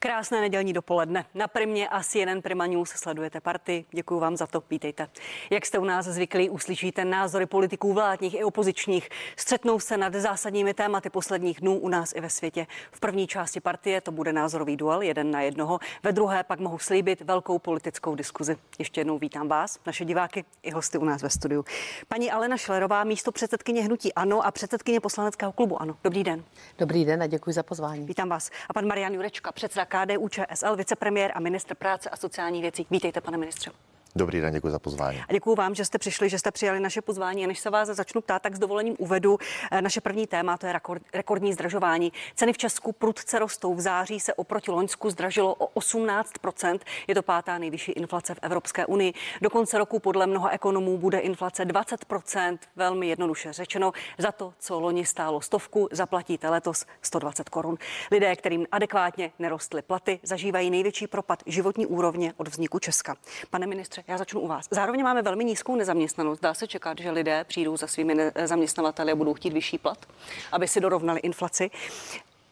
Krásné nedělní dopoledne. Na Primě a CNN Prima News sledujete party. Děkuji vám za to. Vítejte. Jak jste u nás zvyklí, uslyšíte názory politiků vládních i opozičních. Střetnou se nad zásadními tématy posledních dnů u nás i ve světě. V první části partie to bude názorový duel jeden na jednoho. Ve druhé pak mohu slíbit velkou politickou diskuzi. Ještě jednou vítám vás, naše diváky i hosty u nás ve studiu. Paní Alena Šlerová, místo předsedkyně Hnutí Ano a předsedkyně poslaneckého klubu Ano. Dobrý den. Dobrý den a děkuji za pozvání. Vítám vás. A pan Marian Jurečka, předseda KDU ČSL, vicepremiér a ministr práce a sociálních věcí. Vítejte, pane ministře. Dobrý den, děkuji za pozvání. A děkuji vám, že jste přišli, že jste přijali naše pozvání. A než se vás začnu ptát, tak s dovolením uvedu eh, naše první téma, to je rekord, rekordní zdražování. Ceny v Česku prudce rostou. V září se oproti Loňsku zdražilo o 18% Je to pátá nejvyšší inflace v Evropské unii. Do konce roku podle mnoha ekonomů bude inflace 20% Velmi jednoduše řečeno, za to, co loni stálo stovku, zaplatíte letos 120 korun. Lidé, kterým adekvátně nerostly platy, zažívají největší propad životní úrovně od vzniku Česka. Pane ministře, já začnu u vás. Zároveň máme velmi nízkou nezaměstnanost. Dá se čekat, že lidé přijdou za svými zaměstnavateli a budou chtít vyšší plat, aby si dorovnali inflaci.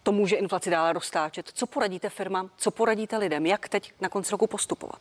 To může inflaci dále roztáčet. Co poradíte firmám, co poradíte lidem, jak teď na konci roku postupovat?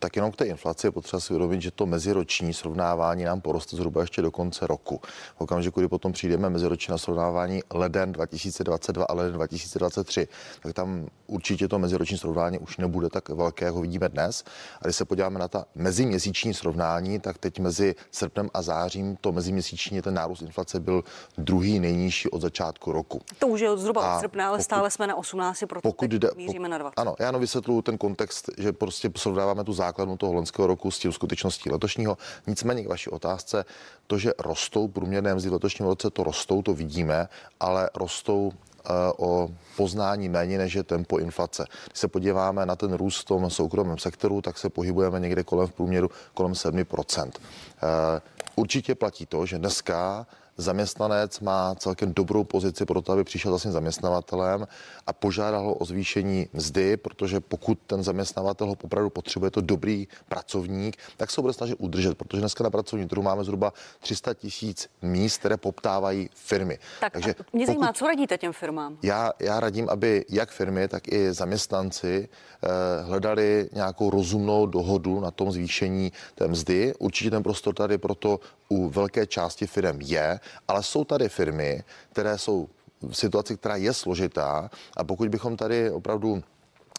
Tak jenom k té inflaci je potřeba si uvědomit, že to meziroční srovnávání nám poroste zhruba ještě do konce roku. V okamžiku, kdy potom přijdeme meziroční na srovnávání leden 2022 a leden 2023, tak tam určitě to meziroční srovnání už nebude tak velké, jako vidíme dnes. A když se podíváme na ta meziměsíční srovnání, tak teď mezi srpnem a zářím to meziměsíční ten nárůst inflace byl druhý nejnižší od začátku roku. To už je zhruba od srpna, ale pokud, stále jsme na 18, proto pokud jde, míříme na 20. Ano, já jenom vysvětluju ten kontext, že prostě srovnáváme tu základnu toho loňského roku s tím skutečností letošního. Nicméně k vaší otázce, to, že rostou průměrné mzdy v letošním roce, to rostou, to vidíme, ale rostou eh, o poznání méně než je tempo inflace. Když se podíváme na ten růst v tom soukromém sektoru, tak se pohybujeme někde kolem v průměru kolem 7%. Eh, určitě platí to, že dneska zaměstnanec má celkem dobrou pozici pro to, aby přišel za svým zaměstnavatelem a požádal ho o zvýšení mzdy, protože pokud ten zaměstnavatel ho opravdu potřebuje, to dobrý pracovník, tak se bude snažit udržet, protože dneska na pracovní trhu máme zhruba 300 tisíc míst, které poptávají firmy. Tak Takže mě zajímá, co radíte těm firmám? Já, já radím, aby jak firmy, tak i zaměstnanci eh, hledali nějakou rozumnou dohodu na tom zvýšení té mzdy. Určitě ten prostor tady proto u velké části firm je, ale jsou tady firmy, které jsou v situaci, která je složitá. A pokud bychom tady opravdu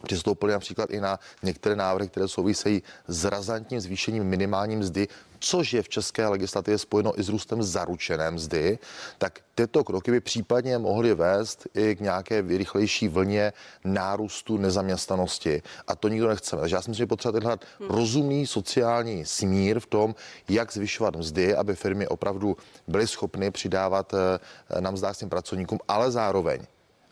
přistoupili například i na některé návrhy, které souvisejí s razantním zvýšením minimální mzdy, což je v české legislativě spojeno i s růstem zaručené mzdy, tak tyto kroky by případně mohly vést i k nějaké rychlejší vlně nárůstu nezaměstnanosti. A to nikdo nechceme. Takže já si myslím, že potřeba hledat hmm. rozumný sociální smír v tom, jak zvyšovat mzdy, aby firmy opravdu byly schopny přidávat eh, na mzdách svým pracovníkům, ale zároveň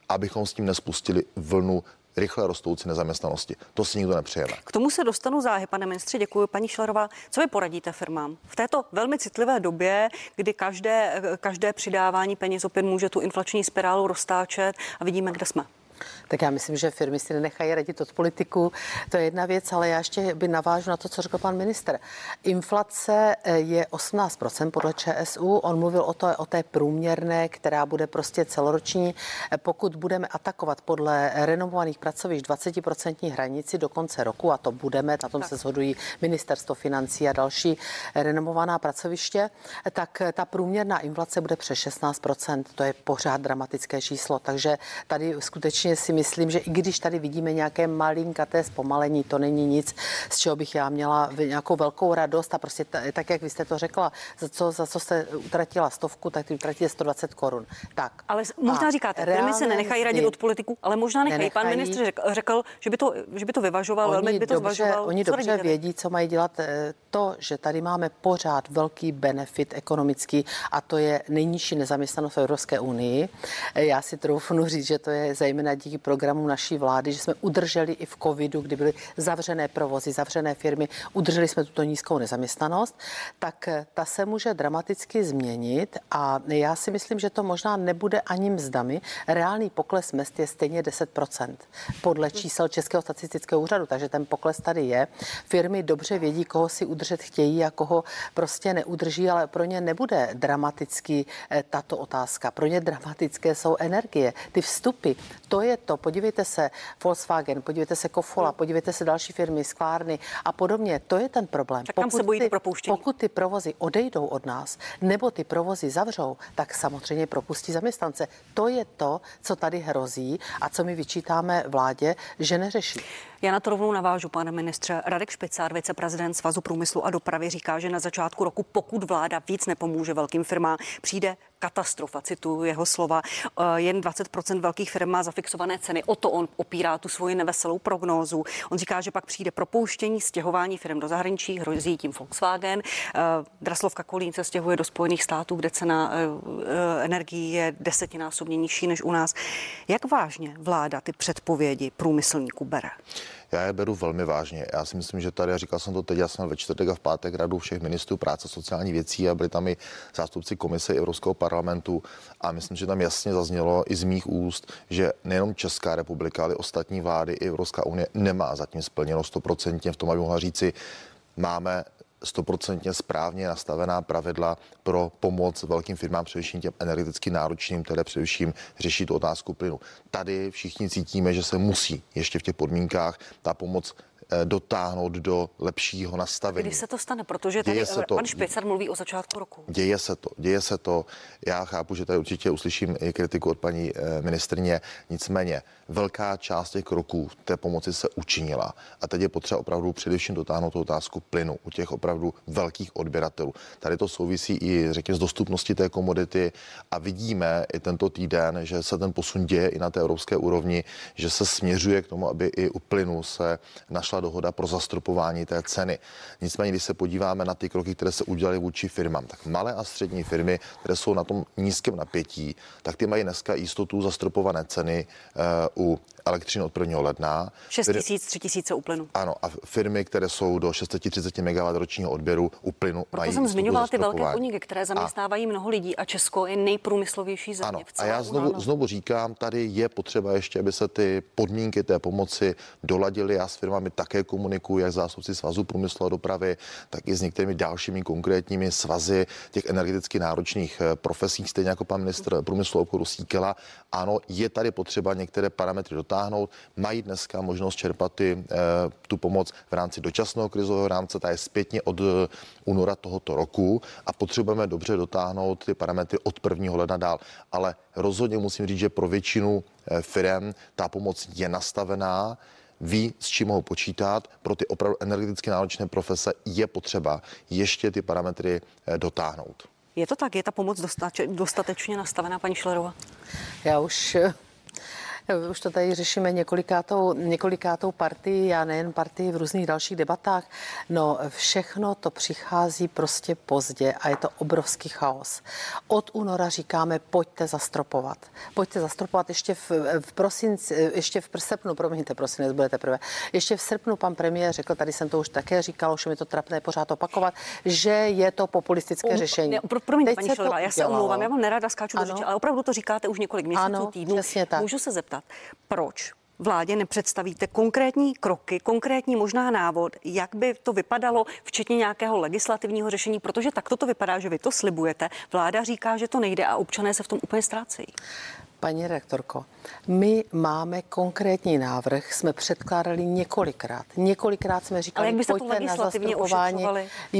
abychom s tím nespustili vlnu rychle rostoucí nezaměstnanosti. To si nikdo nepřejeme. K tomu se dostanu záhy, pane ministře. Děkuji, paní Šlerová. Co vy poradíte firmám v této velmi citlivé době, kdy každé, každé přidávání peněz opět může tu inflační spirálu roztáčet a vidíme, kde jsme? Tak já myslím, že firmy si nenechají radit od politiku. To je jedna věc, ale já ještě by navážu na to, co řekl pan minister. Inflace eh, je 18% podle ČSU. On mluvil o, to, o té průměrné, která bude prostě celoroční. Eh, pokud budeme atakovat podle renomovaných pracovišť 20% hranici do konce roku, a to budeme, na tom tak. se shodují ministerstvo financí a další renomovaná pracoviště, tak ta průměrná inflace bude přes 16%. To je pořád dramatické číslo. Takže tady skutečně skutečně si myslím, že i když tady vidíme nějaké malinkaté zpomalení, to není nic, z čeho bych já měla nějakou velkou radost a prostě t- tak, jak vy jste to řekla, za co, za co jste utratila stovku, tak ty utratíte 120 korun. Tak. Ale možná a říkáte, firmy se nenechají radit od politiků, ale možná nechají. nenechají. Pan ministr řekl, řekl, že by to, že by to vyvažoval, oni velmi by to dobře, zvažoval. Oni co dobře vědí, co mají dělat. Eh, to, že tady máme pořád velký benefit ekonomický a to je nejnižší nezaměstnanost v Evropské unii. Já si troufnu říct, že to je zejména díky programu naší vlády, že jsme udrželi i v covidu, kdy byly zavřené provozy, zavřené firmy, udrželi jsme tuto nízkou nezaměstnanost, tak eh, ta se může dramaticky změnit a já si myslím, že to možná nebude ani mzdami. Reálný pokles mest je stejně 10% podle čísel Českého statistického úřadu, takže ten pokles tady je. Firmy dobře vědí, koho si udržet chtějí a koho prostě neudrží, ale pro ně nebude dramatický eh, tato otázka. Pro ně dramatické jsou energie, ty vstupy. To je je to, podívejte se, Volkswagen, podívejte se Kofola, podívejte se další firmy, sklárny a podobně, to je ten problém. Tak tam se bojí ty, pokud ty provozy odejdou od nás, nebo ty provozy zavřou, tak samozřejmě propustí zaměstnance. To je to, co tady hrozí a co my vyčítáme vládě, že neřeší. Já na to rovnou navážu, pane ministře. Radek Špicár, viceprezident Svazu průmyslu a dopravy, říká, že na začátku roku, pokud vláda víc nepomůže velkým firmám, přijde katastrofa, cituju jeho slova. Eh, Jen 20% velkých firm má zafixované ceny. O to on opírá tu svoji neveselou prognózu. On říká, že pak přijde propouštění, stěhování firm do zahraničí, hrozí tím Volkswagen. Eh, Draslovka Kolín se stěhuje do Spojených států, kde cena eh, energií je desetinásobně nižší než u nás. Jak vážně vláda ty předpovědi průmyslníků bere? Já je beru velmi vážně. Já si myslím, že tady, říkal jsem to teď, já jsem ve čtvrtek a v pátek radu všech ministrů práce sociální věcí a byli tam i zástupci komise Evropského parlamentu a myslím, že tam jasně zaznělo i z mých úst, že nejenom Česká republika, ale ostatní vlády i Evropská unie nemá zatím splněno 100% v tom, aby mohla říci, máme stoprocentně správně nastavená pravidla pro pomoc velkým firmám, především těm energeticky náročným, které především řeší tu otázku plynu. Tady všichni cítíme, že se musí ještě v těch podmínkách ta pomoc dotáhnout do lepšího nastavení. Kdy se to stane? Protože tady Děje se to. pan Špicar mluví o začátku roku. Děje se to, děje se to. Já chápu, že tady určitě uslyším i kritiku od paní eh, ministrně. Nicméně velká část těch kroků té pomoci se učinila. A teď je potřeba opravdu především dotáhnout tu otázku plynu u těch opravdu velkých odběratelů. Tady to souvisí i, řekněme, s dostupností té komodity a vidíme i tento týden, že se ten posun děje i na té evropské úrovni, že se směřuje k tomu, aby i u plynu se našla dohoda pro zastropování té ceny. Nicméně, když se podíváme na ty kroky, které se udělaly vůči firmám, tak malé a střední firmy, které jsou na tom nízkém napětí, tak ty mají dneska jistotu zastropované ceny uh, u elektřiny od 1. ledna. 6 Fir- tisíc, 3 tisíce u plynu. ano, a firmy, které jsou do 630 MW ročního odběru u plynu, Proto mají jsem jistotu zmiňovala ty velké podniky, které zaměstnávají mnoho lidí a Česko je nejprůmyslovější země Ano, v a celé já znovu, znovu říkám, tady je potřeba ještě, aby se ty podmínky té pomoci doladily. Já s firmami také komunikuji, jak zástupci Svazu průmyslu a dopravy, tak i s některými dalšími konkrétními svazy těch energeticky náročných eh, profesí, stejně jako pan ministr průmyslu a obchodu Síkela. Ano, je tady potřeba některé parametry dotáhnout. Mají dneska možnost čerpat ty, eh, tu pomoc v rámci dočasného krizového rámce, ta je zpětně od eh, února tohoto roku a potřebujeme dobře dotáhnout ty parametry od 1. ledna dál. Ale rozhodně musím říct, že pro většinu firm ta pomoc je nastavená, ví, s čím mohou počítat. Pro ty opravdu energeticky náročné profese je potřeba ještě ty parametry eh, dotáhnout. Je to tak? Je ta pomoc dostatečně nastavená, paní Šlerová? Já už už to tady řešíme několikátou, několikátou partii, já nejen partii v různých dalších debatách. No všechno to přichází prostě pozdě a je to obrovský chaos. Od února říkáme, pojďte zastropovat. Pojďte zastropovat ještě v, v prosinci, ještě v srpnu, promiňte, prosinec bude teprve. Ještě v srpnu pan premiér řekl, tady jsem to už také říkal, už mi to trapné pořád opakovat, že je to populistické Um, řešení. Ne, pro, promiňte, Teď paní Šlerová, já se omlouvám, já vám nerada skáču do řeči, ale opravdu to říkáte už několik měsíců, Ano, týdnů. přesně tak. Můžu se zeptat, proč vládě nepředstavíte konkrétní kroky, konkrétní možná návod, jak by to vypadalo, včetně nějakého legislativního řešení, protože takto to vypadá, že vy to slibujete, vláda říká, že to nejde a občané se v tom úplně ztrácejí. Paní rektorko, my máme konkrétní návrh, jsme předkládali několikrát. Několikrát jsme říkali, Ale jak byste to pojďte na legislativně zastropování.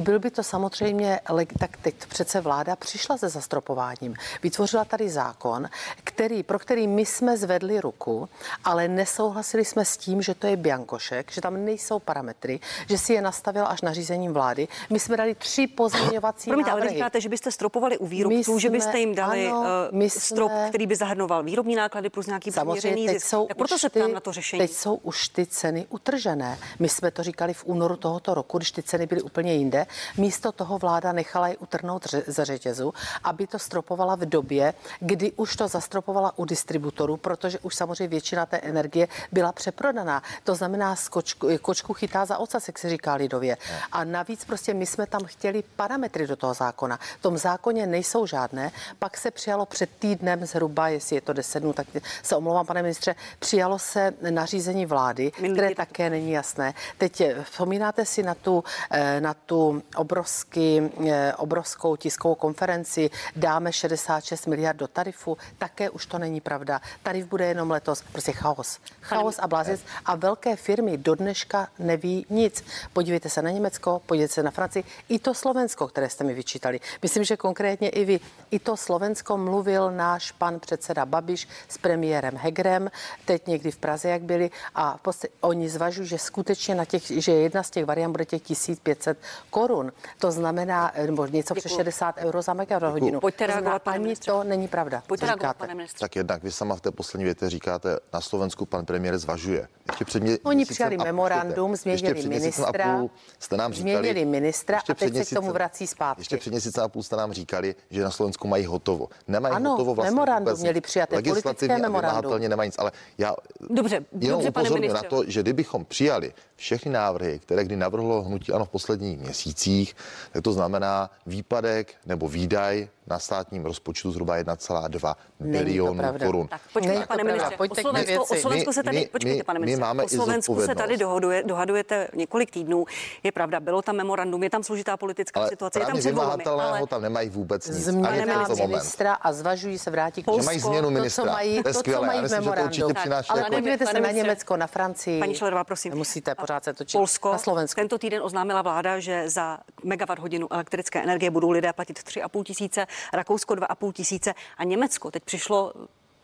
Byl by to samozřejmě, leg- tak teď přece vláda přišla se zastropováním. Vytvořila tady zákon, který, pro který my jsme zvedli ruku, ale nesouhlasili jsme s tím, že to je biankošek, že tam nejsou parametry, že si je nastavil až nařízením vlády. My jsme dali tři pozměňovací Promiňte, ale vy návrhy. říkáte, že byste stropovali u výrobců, My že byste jsme- jim dali ano, uh, strop, jsme- který by zahrnoval výrobní náklady plus nějaký Samozřejmě teď zisk. jsou, Tak proto se ty, ptám na to řešení. teď jsou už ty ceny utržené. My jsme to říkali v únoru tohoto roku, když ty ceny byly úplně jinde. Místo toho vláda nechala je utrhnout ze řetězu, aby to stropovala v době, kdy už to zastropovala u distributorů, protože už samozřejmě většina té energie byla přeprodaná. To znamená, skočku, kočku chytá za ocas, jak se říká lidově. A navíc prostě my jsme tam chtěli parametry do toho zákona. V tom zákoně nejsou žádné. Pak se přijalo před týdnem zhruba, jestli je to 10 dnů, tak se omlouvám, pane ministře, přijalo se nařízení vlády, Minulý které také není jasné. Teď eh, vzpomínáte si na tu, eh, na tu obrovský, eh, obrovskou tiskovou konferenci, dáme 66 miliard do tarifu, také už to není pravda. Tarif bude jenom letos, prostě chaos. Chaos a blázec a velké firmy do dneška neví nic. Podívejte se na Německo, podívejte se na Francii, i to Slovensko, které jste mi vyčítali. Myslím, že konkrétně i vy. I to Slovensko mluvil náš pan předseda Babiš s premiérem Hegrem, teď někdy v Praze, jak byli, a v podstatě oni zvažují, že skutečně na těch, že jedna z těch variant bude těch 1500 korun. To znamená, nebo něco přes Děkuju. 60 euro za megawatt hodinu. Pojďte reagovat, pane ministře. to není pravda. Pojďte reagovat, pane ministře. Tak jednak vy sama v té poslední větě říkáte, na Slovensku pan premiér zvažuje. Ještě před mě, Oni přijali a- memorandum, ještě změnili ministra, A půl jste nám říkali, změnili ministra ještě a teď se k tomu vrací zpátky. Ještě před měsícem a půl jste nám říkali, že na Slovensku mají hotovo. Nemají Ano, hotovo vlastně memorandum vůbec měli přijaté, legislativně politické a memorandum. nemají nic. Ale já Dobře, jenom dobře, pane upozorňuji na to, že kdybychom přijali všechny návrhy, které kdy navrhlo hnutí ano v posledních měsících, tak to znamená výpadek nebo výdaj na státním rozpočtu zhruba 1,2 Není to bilionu pravda. korun. Tak počkejte, Není to pane ministře. Pojďte o Slovensku, o se tady, my- počkejte, pane my ministře, máme o Slovensku se tady dohoduje, dohadujete několik týdnů. Je pravda, bylo tam memorandum, je tam složitá politická Ale situace, je tam právě před volbami, ale tam nemají vůbec nic. Změna tento moment. ministra a zvažují se vrátit k Že mají změnu To, ministra. co mají, To je to, co skvělé. Já mají v myslím, že to určitě memorandu. přináší Ale jako- podívejte se na Německo, na Francii. Paní Šlerová, prosím. Nemusíte pořád se točit. Polsko Na Slovensku. tento týden oznámila vláda, že za megawatt hodinu elektrické energie budou lidé platit 3,5 tisíce, Rakousko 2,5 tisíce a Německo teď přišlo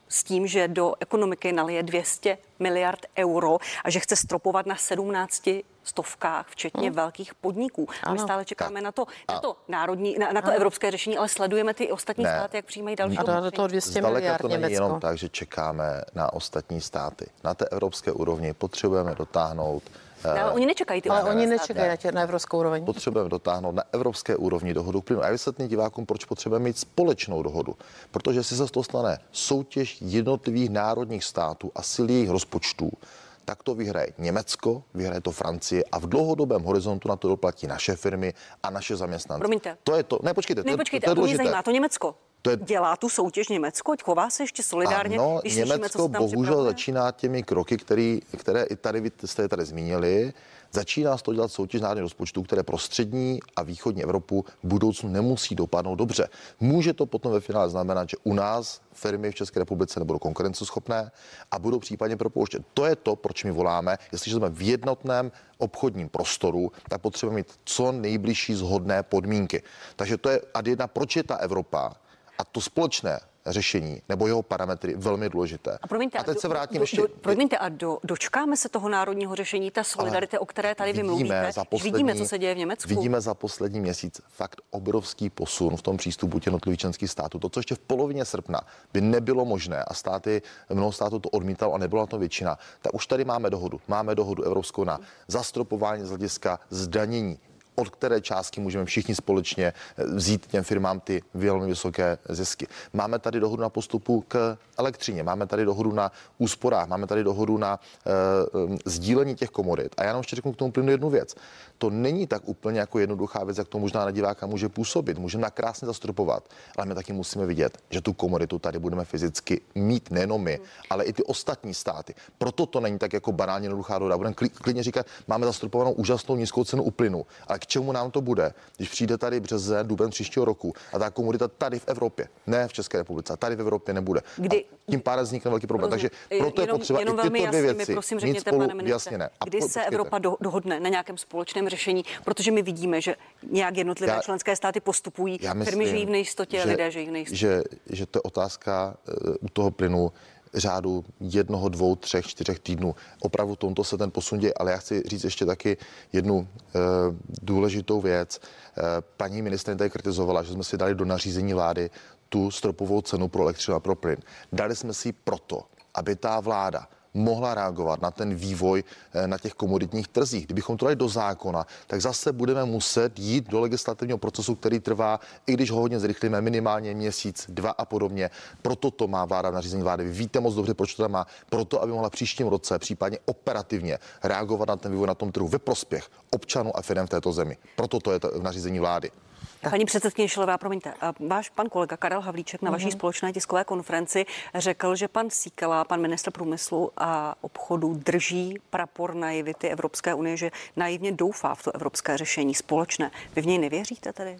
s tím, že do ekonomiky nalije 200 miliard euro a že chce stropovat na 17 stovkách, včetně hmm. velkých podniků. A my stále čekáme Tak. na to, na to národní, na, na to evropské řešení, ale sledujeme ty ostatní Ne. státy, jak přijímají další A do, toho 200 Zdaleka miliard to není Německo. jenom tak, že čekáme na ostatní státy. Na té evropské úrovni potřebujeme dotáhnout Ne, ale oni nečekají ty Ale oni nečekají na, tě, na evropskou úroveň. potřebujeme dotáhnout na evropské úrovni dohodu plynu. A vysvětlím divákům, proč potřebujeme mít společnou dohodu. Protože si se z toho stane soutěž jednotlivých národních států a sil jejich rozpočtů, tak to vyhraje Německo, vyhraje to Francie a v dlouhodobém horizontu na to doplatí naše firmy a naše zaměstnance. Promiňte. To je to. Ne, počkejte, to, Ne, je- počkejte, to je a to mě zajímá, to Německo. To je- Dělá tu soutěž Německo, chová se ještě solidárně, Ano, když slyšíme, co Německo se tam bohužel připravuje? začíná těmi kroky, který, které i tady vy jste je tady zmínili. Začíná z toho dělat soutěž národních rozpočtů, které pro střední a východní Evropu v budoucnu nemusí dopadnout dobře. Může to potom ve finále znamenat, že u nás firmy v České republice nebudou konkurenceschopné a budou případně propouštět. To je to, proč my voláme. Jestliže jsme v jednotném obchodním prostoru, tak potřebujeme mít co nejbližší zhodné podmínky. Takže to je ad jedna, proč je ta Evropa a to společné řešení nebo jeho parametry velmi důležité. A promiňte, a teď do- se vrátím do, ještě. Do, promiňte, a do, dočkáme se toho národního řešení, ta solidarity, o které tady vy mluvíte, za když vidíme, co se děje v Německu. Vidíme za poslední měsíc fakt obrovský posun v tom přístupu těch jednotlivých členských států. To, co ještě v polovině srpna by nebylo možné a státy, mnoho států to odmítalo a nebyla to většina, tak už tady máme dohodu. Máme dohodu evropskou na zastropování z hlediska zdanění od které částky můžeme všichni společně eh, vzít těm firmám ty velmi vysoké zisky. Máme tady dohodu na postupu k elektřině, máme tady dohodu na úsporách, máme tady dohodu na uh, sdílení těch komodit. A já jenom ještě řeknu k tomu plynu jednu věc. To není tak úplně jako jednoduchá věc, jak to možná na diváka může působit. Můžeme na krásně zastropovat, ale my taky musíme vidět, že tu komoditu tady budeme fyzicky mít nejenom my, ale i ty ostatní státy. Proto to není tak jako banálně jednoduchá dohoda. Budeme kli- klidně říkat, máme zastropovanou úžasnou nízkou cenu u plynu, ale k čemu nám to bude, když přijde tady březen, duben příštího roku a ta komodita tady v Evropě, ne v České republice, a tady v Evropě nebude. Kdy- a tím pádem vznikne velký problém. Rozumím. Takže proto je jenom, potřeba jenom i tyto velmi dvě jasně věci mi prosím řekněte, spolu pane ministře, vyjasněné. A kdy po- se počkejte. Evropa do, dohodne na nějakém společném řešení, protože my vidíme, že nějak jednotlivé Já- členské státy postupují, Já myslím, firmy žijí v nejistotě, že, lidé žijí v nejistotě. Že, že to je otázka uh, u toho plynu řádu jednoho, dvou, třech, čtyřech týdnů. Opravdu tomto se ten posun děje, ale já chci říct ještě taky jednu uh, důležitou věc. Uh, paní ministrině tady kritizovala, že jsme si dali do nařízení vlády tu stropovou cenu pro elektřinu a pro plyn. Dali jsme si proto, aby ta vláda mohla reagovat na ten vývoj eh, na těch komoditních trzích. Kdybychom to dali do zákona, tak zase budeme muset jít do legislativního procesu, který trvá, i když ho hodně zrychlíme, minimálně měsíc, dva a podobně. Proto to má vláda nařízení vlády. Vy víte moc dobře, proč to tam má. Proto, aby mohla příštím roce případně operativně reagovat na ten vývoj na tom trhu ve prospěch občanů a firm v této zemi. Proto to je to v nařízení vlády. Paní předsedkyně Šilová, promiňte, váš pan kolega Karel Havlíček na vaší mm-hmm. společné tiskové konferenci řekl, že pan Síkela, pan ministr průmyslu a obchodu drží prapor naivity Evropské unie, že naivně doufá v to evropské řešení společné. Vy v něj nevěříte tedy?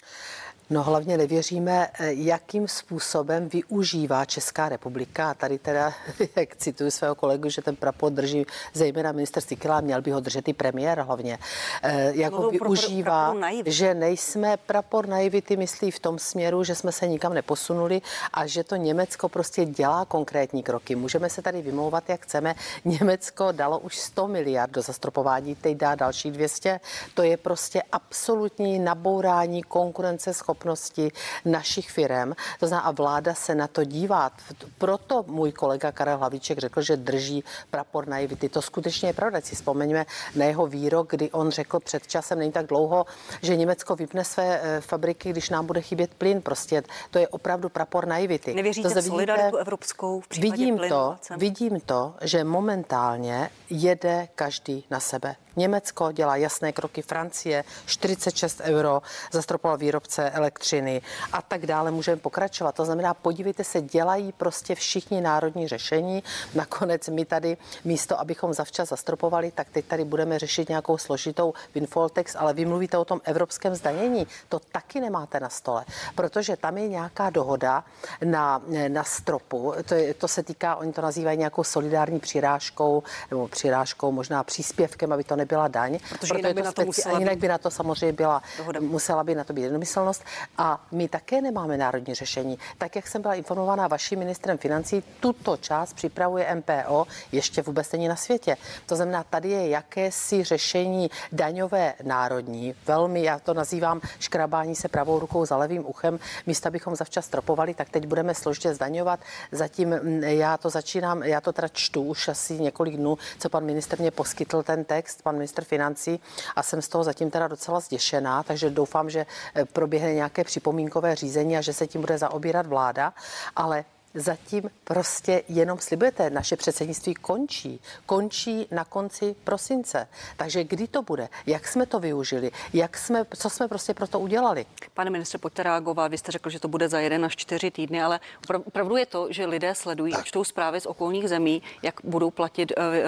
No hlavně nevěříme, eh, jakým způsobem využívá Česká republika. A tady teda, jak cituji svého kolegu, že ten prapor drží zejména minister Sikila, měl by ho držet i premiér hlavně. Eh, jak ho využívá, že nejsme prapor naivity, myslí v tom směru, že jsme se nikam neposunuli a že to Německo prostě dělá konkrétní kroky. Můžeme se tady vymlouvat, jak chceme. Německo dalo už 100 miliard do zastropování, teď dá další 200. To je prostě absolutní nabourání konkurence schopnosti našich firm. To znamená, a vláda se na to dívá. Proto můj kolega Karel Hlavíček řekl, že drží prapor naivity. To skutečně je pravda. Si vzpomeňme na jeho výrok, kdy on řekl před časem, není tak dlouho, že Německo vypne své eh, fabriky, když nám bude chybět plyn. Prostě to je opravdu prapor naivity. Nevěříte to v solidaritu evropskou v vidím plynu, to, vidím to, že momentálně jede každý na sebe. Německo dělá jasné kroky, Francie 46 euro zastropoval výrobce elektřiny a tak dále. Můžeme pokračovat. To znamená, podívejte se, dělají prostě všichni národní řešení. Nakonec my tady místo, abychom zavčas zastropovali, tak teď tady budeme řešit nějakou složitou Winfoltex, ale vy mluvíte o tom evropském zdanění. To taky nemáte na stole, protože tam je nějaká dohoda na, na stropu. To, je, to se týká, oni to nazývají nějakou solidární přirážkou, nebo přirážkou, možná příspěvkem, aby to ne nebyla daň, protože jinak by, to na to musela jinak by na to samozřejmě byla, dohoda. musela by na to být jednomyslnost. A my také nemáme národní řešení. Tak, jak jsem byla informovaná vaším ministrem financí, tuto část připravuje MPO, ještě vůbec není na světě. To znamená, tady je jakési řešení daňové národní, velmi, já to nazývám škrabání se pravou rukou za levým uchem, místo bychom zavčas stropovali, tak teď budeme složitě zdaňovat. Zatím já to začínám, já to teda čtu už asi několik dnů, co pan minister mě poskytl ten text, pan pan ministr financí a jsem z toho zatím teda docela zděšená, takže doufám, že eh, proběhne nějaké připomínkové řízení a že se tím bude zaobírat vláda, ale zatím prostě jenom slibujete. Naše předsednictví končí. Končí na konci prosince. Takže kdy to bude? Jak jsme to využili? Jak jsme, co jsme prostě pro to udělali? Pane ministře, pojďte reagovat. Vy jste řekl, že to bude za jeden až čtyři týdny, ale opravdu je to, že lidé sledují a čtou zprávy z okolních zemí, jak budou platit, eh, eh,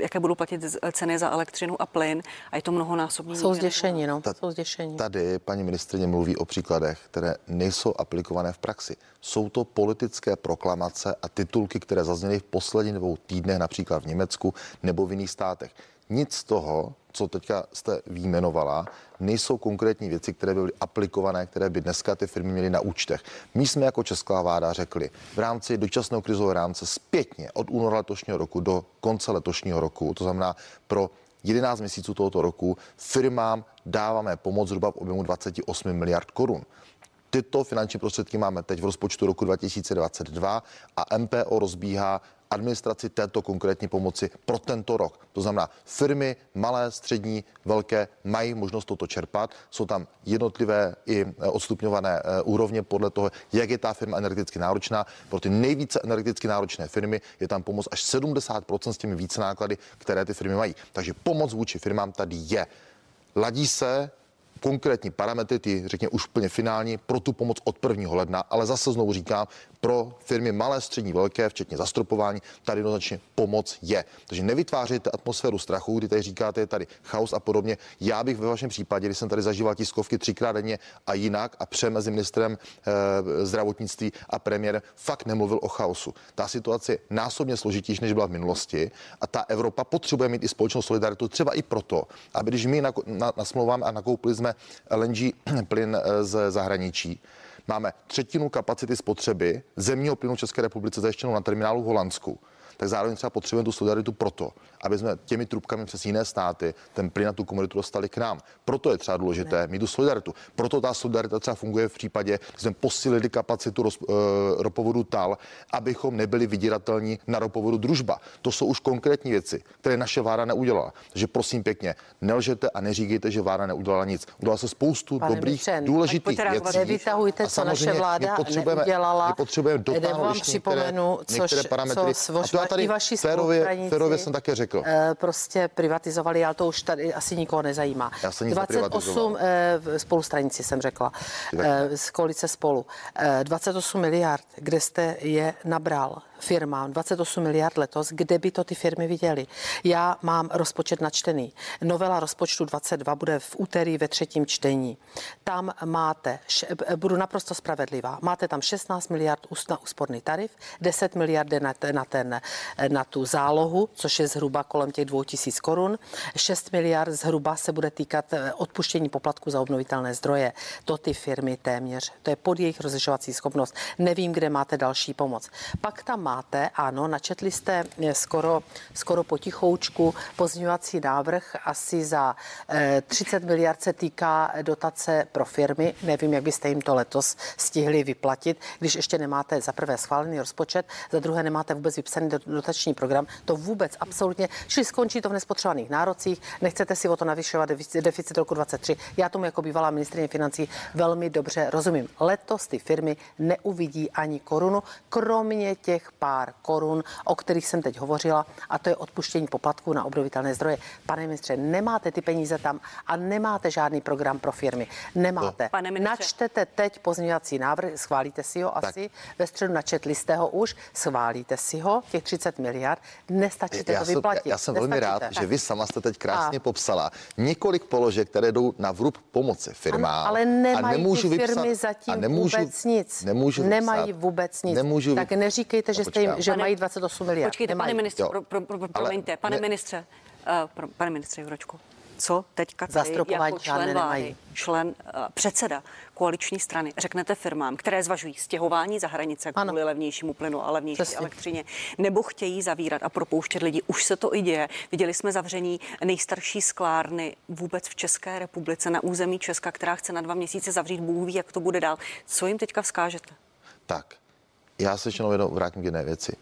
jaké budou platit ceny za elektřinu a plyn a je to mnohonásobně. Jsou zděšení, no. Jsou zděšení. Tady paní ministrině mluví o příkladech, které nejsou aplikované v praxi. Jsou to politické proklamace a titulky, které zazněly v posledních dvou týdnech, například v Německu nebo v jiných státech. Nic z toho, co teďka jste výjmenovala, nejsou konkrétní věci, které by byly aplikované, které by dneska ty firmy měly na účtech. My jsme jako česká vláda řekli v rámci dočasného krizového rámce zpětně od února letošního roku do konce letošního roku, to znamená pro 11 měsíců tohoto roku firmám dáváme pomoc zhruba v objemu 28 miliard korun. Tyto finanční prostředky máme teď v rozpočtu roku 2022 a MPO rozbíhá administraci této konkrétní pomoci pro tento rok. To znamená, firmy malé, střední, velké mají možnost toto čerpat. Jsou tam jednotlivé i e, odstupňované e, úrovně podle toho, jak je ta firma energeticky náročná. Pro ty nejvíce energeticky náročné firmy je tam pomoc až 70% s těmi více náklady, které ty firmy mají. Takže pomoc vůči firmám tady je. Ladí se konkrétní parametry, ty řekněme už plně finální, pro tu pomoc od 1. ledna, ale zase znovu říkám, pro firmy malé, střední, velké, včetně zastropování, tady jednoznačně pomoc je. Takže nevytvářejte atmosféru strachu, kdy tady říkáte, je tady chaos a podobně. Já bych ve vašem případě, když jsem tady zažíval tiskovky třikrát denně a jinak a pře mezi ministrem e, zdravotnictví a premiérem, fakt nemluvil o chaosu. Ta situace je násobně složitější, než byla v minulosti a ta Evropa potřebuje mít i společnou solidaritu, třeba i proto, aby když my nasmlouváme na, na, a nakoupili jsme LNG plyn eh, z zahraničí, máme třetinu kapacity spotřeby zemního plynu České republice zajištěnou na terminálu v Holandsku. Tak zároveň třeba potřebujeme tu solidaritu proto, aby jsme těmi trubkami přes jiné státy ten plyn a tu komunitu dostali k nám. Proto je třeba důležité ne. mít tu solidaritu. Proto ta solidarita třeba funguje v případě, že jsme posílili kapacitu roz, uh, ropovodu TAL, abychom nebyli vydíratelní na ropovodu družba. To jsou už konkrétní věci, které naše vláda neudělala. Takže prosím pěkně, nelžete a neříkejte, že vláda neudělala nic. Udělala se spoustu Pane dobrých, Mitřen, důležitých věcí. Nevytahujte, co naše vláda potřebujeme, neudělala. Potřebujeme dotáhnout některé, což, některé parametry. Co tady i vaši férově, spolupracovníci, férově jsem také řekl. Eh, Prostě privatizovali, ale to už tady asi nikoho nezajímá. Já jsem nic 28 neprivatizoval. eh, spolustranici jsem řekla, eh, z koalice spolu. Eh, 28 miliard, kde jste je nabral firmám, 28 miliard letos, kde by to ty firmy viděly. Já mám rozpočet načtený. Novela rozpočtu 22 bude v úterý ve třetím čtení. Tam máte, š- eh, budu naprosto spravedlivá, máte tam 16 miliard na úsporný tarif, 10 miliard na, na, ten, eh, na tu zálohu, což je zhruba kolem těch 2000 korun. 6 miliard zhruba se bude týkat eh, odpuštění poplatku za obnovitelné zdroje. To ty firmy téměř, to je pod jejich rozlišovací schopnost. Nevím, kde máte další pomoc. Pak tam máte, ano, načetli jste eh, skoro, skoro potichoučku pozměňovací návrh asi za eh, 30 miliard se týká dotace pro firmy. Nevím, jak byste jim to letos stihli vyplatit, když ještě nemáte za prvé schválený rozpočet, za druhé nemáte vůbec vypsaný do- dotační program. To vůbec absolutně, čili skončí to v nespotřebovaných nárocích, nechcete si o to navyšovat defici- deficit roku 23. Já tomu jako bývalá ministrině financí velmi dobře rozumím. Letos ty firmy neuvidí ani korunu, kromě těch pár korun, o kterých jsem teď hovořila, a to je odpuštění poplatků na obnovitelné zdroje. Pane ministře, nemáte ty peníze tam a nemáte žádný program pro firmy. Nemáte. Pane ministře. Načtete teď pozměňovací návrh, schválíte si ho Tak. asi. Ve středu načetli jste ho už, schválíte si ho, těch 30 miliard, nestačíte Já to jsem, vyplatit. já jsem velmi rád, Nestačíte. že vy sama jste teď krásně A- popsala několik položek, které jdou na vrub pomoci firmám. Ano, ale a nemají nemůžu ty firmy vypsat, zatím a nemůžu, vůbec nic. Nemůžu nemají vypsat, vůbec nic. Nemůžu tak neříkejte, že, jste jim, že Pane- mají 28 miliard. Počkejte, nemají. pane ministře, pro, pro, pro, promiňte, pane ne- ministře, uh, pro, pane ministře Jurečko, co teďka tady Zastropování jako člen vlády, člen, uh, předseda koaliční strany, řeknete firmám, které zvažují stěhování za hranice Ano. kvůli levnějšímu plynu a levnější Přesně. elektřině, nebo chtějí zavírat a propouštět lidi. Už se to i děje. Viděli jsme zavření nejstarší sklárny vůbec v České republice na území Česka, která chce na dva měsíce zavřít. Bůh ví, jak to bude dál. Co jim teďka vzkážete? Tak, já se ještě jenom vrátím k jedné věci.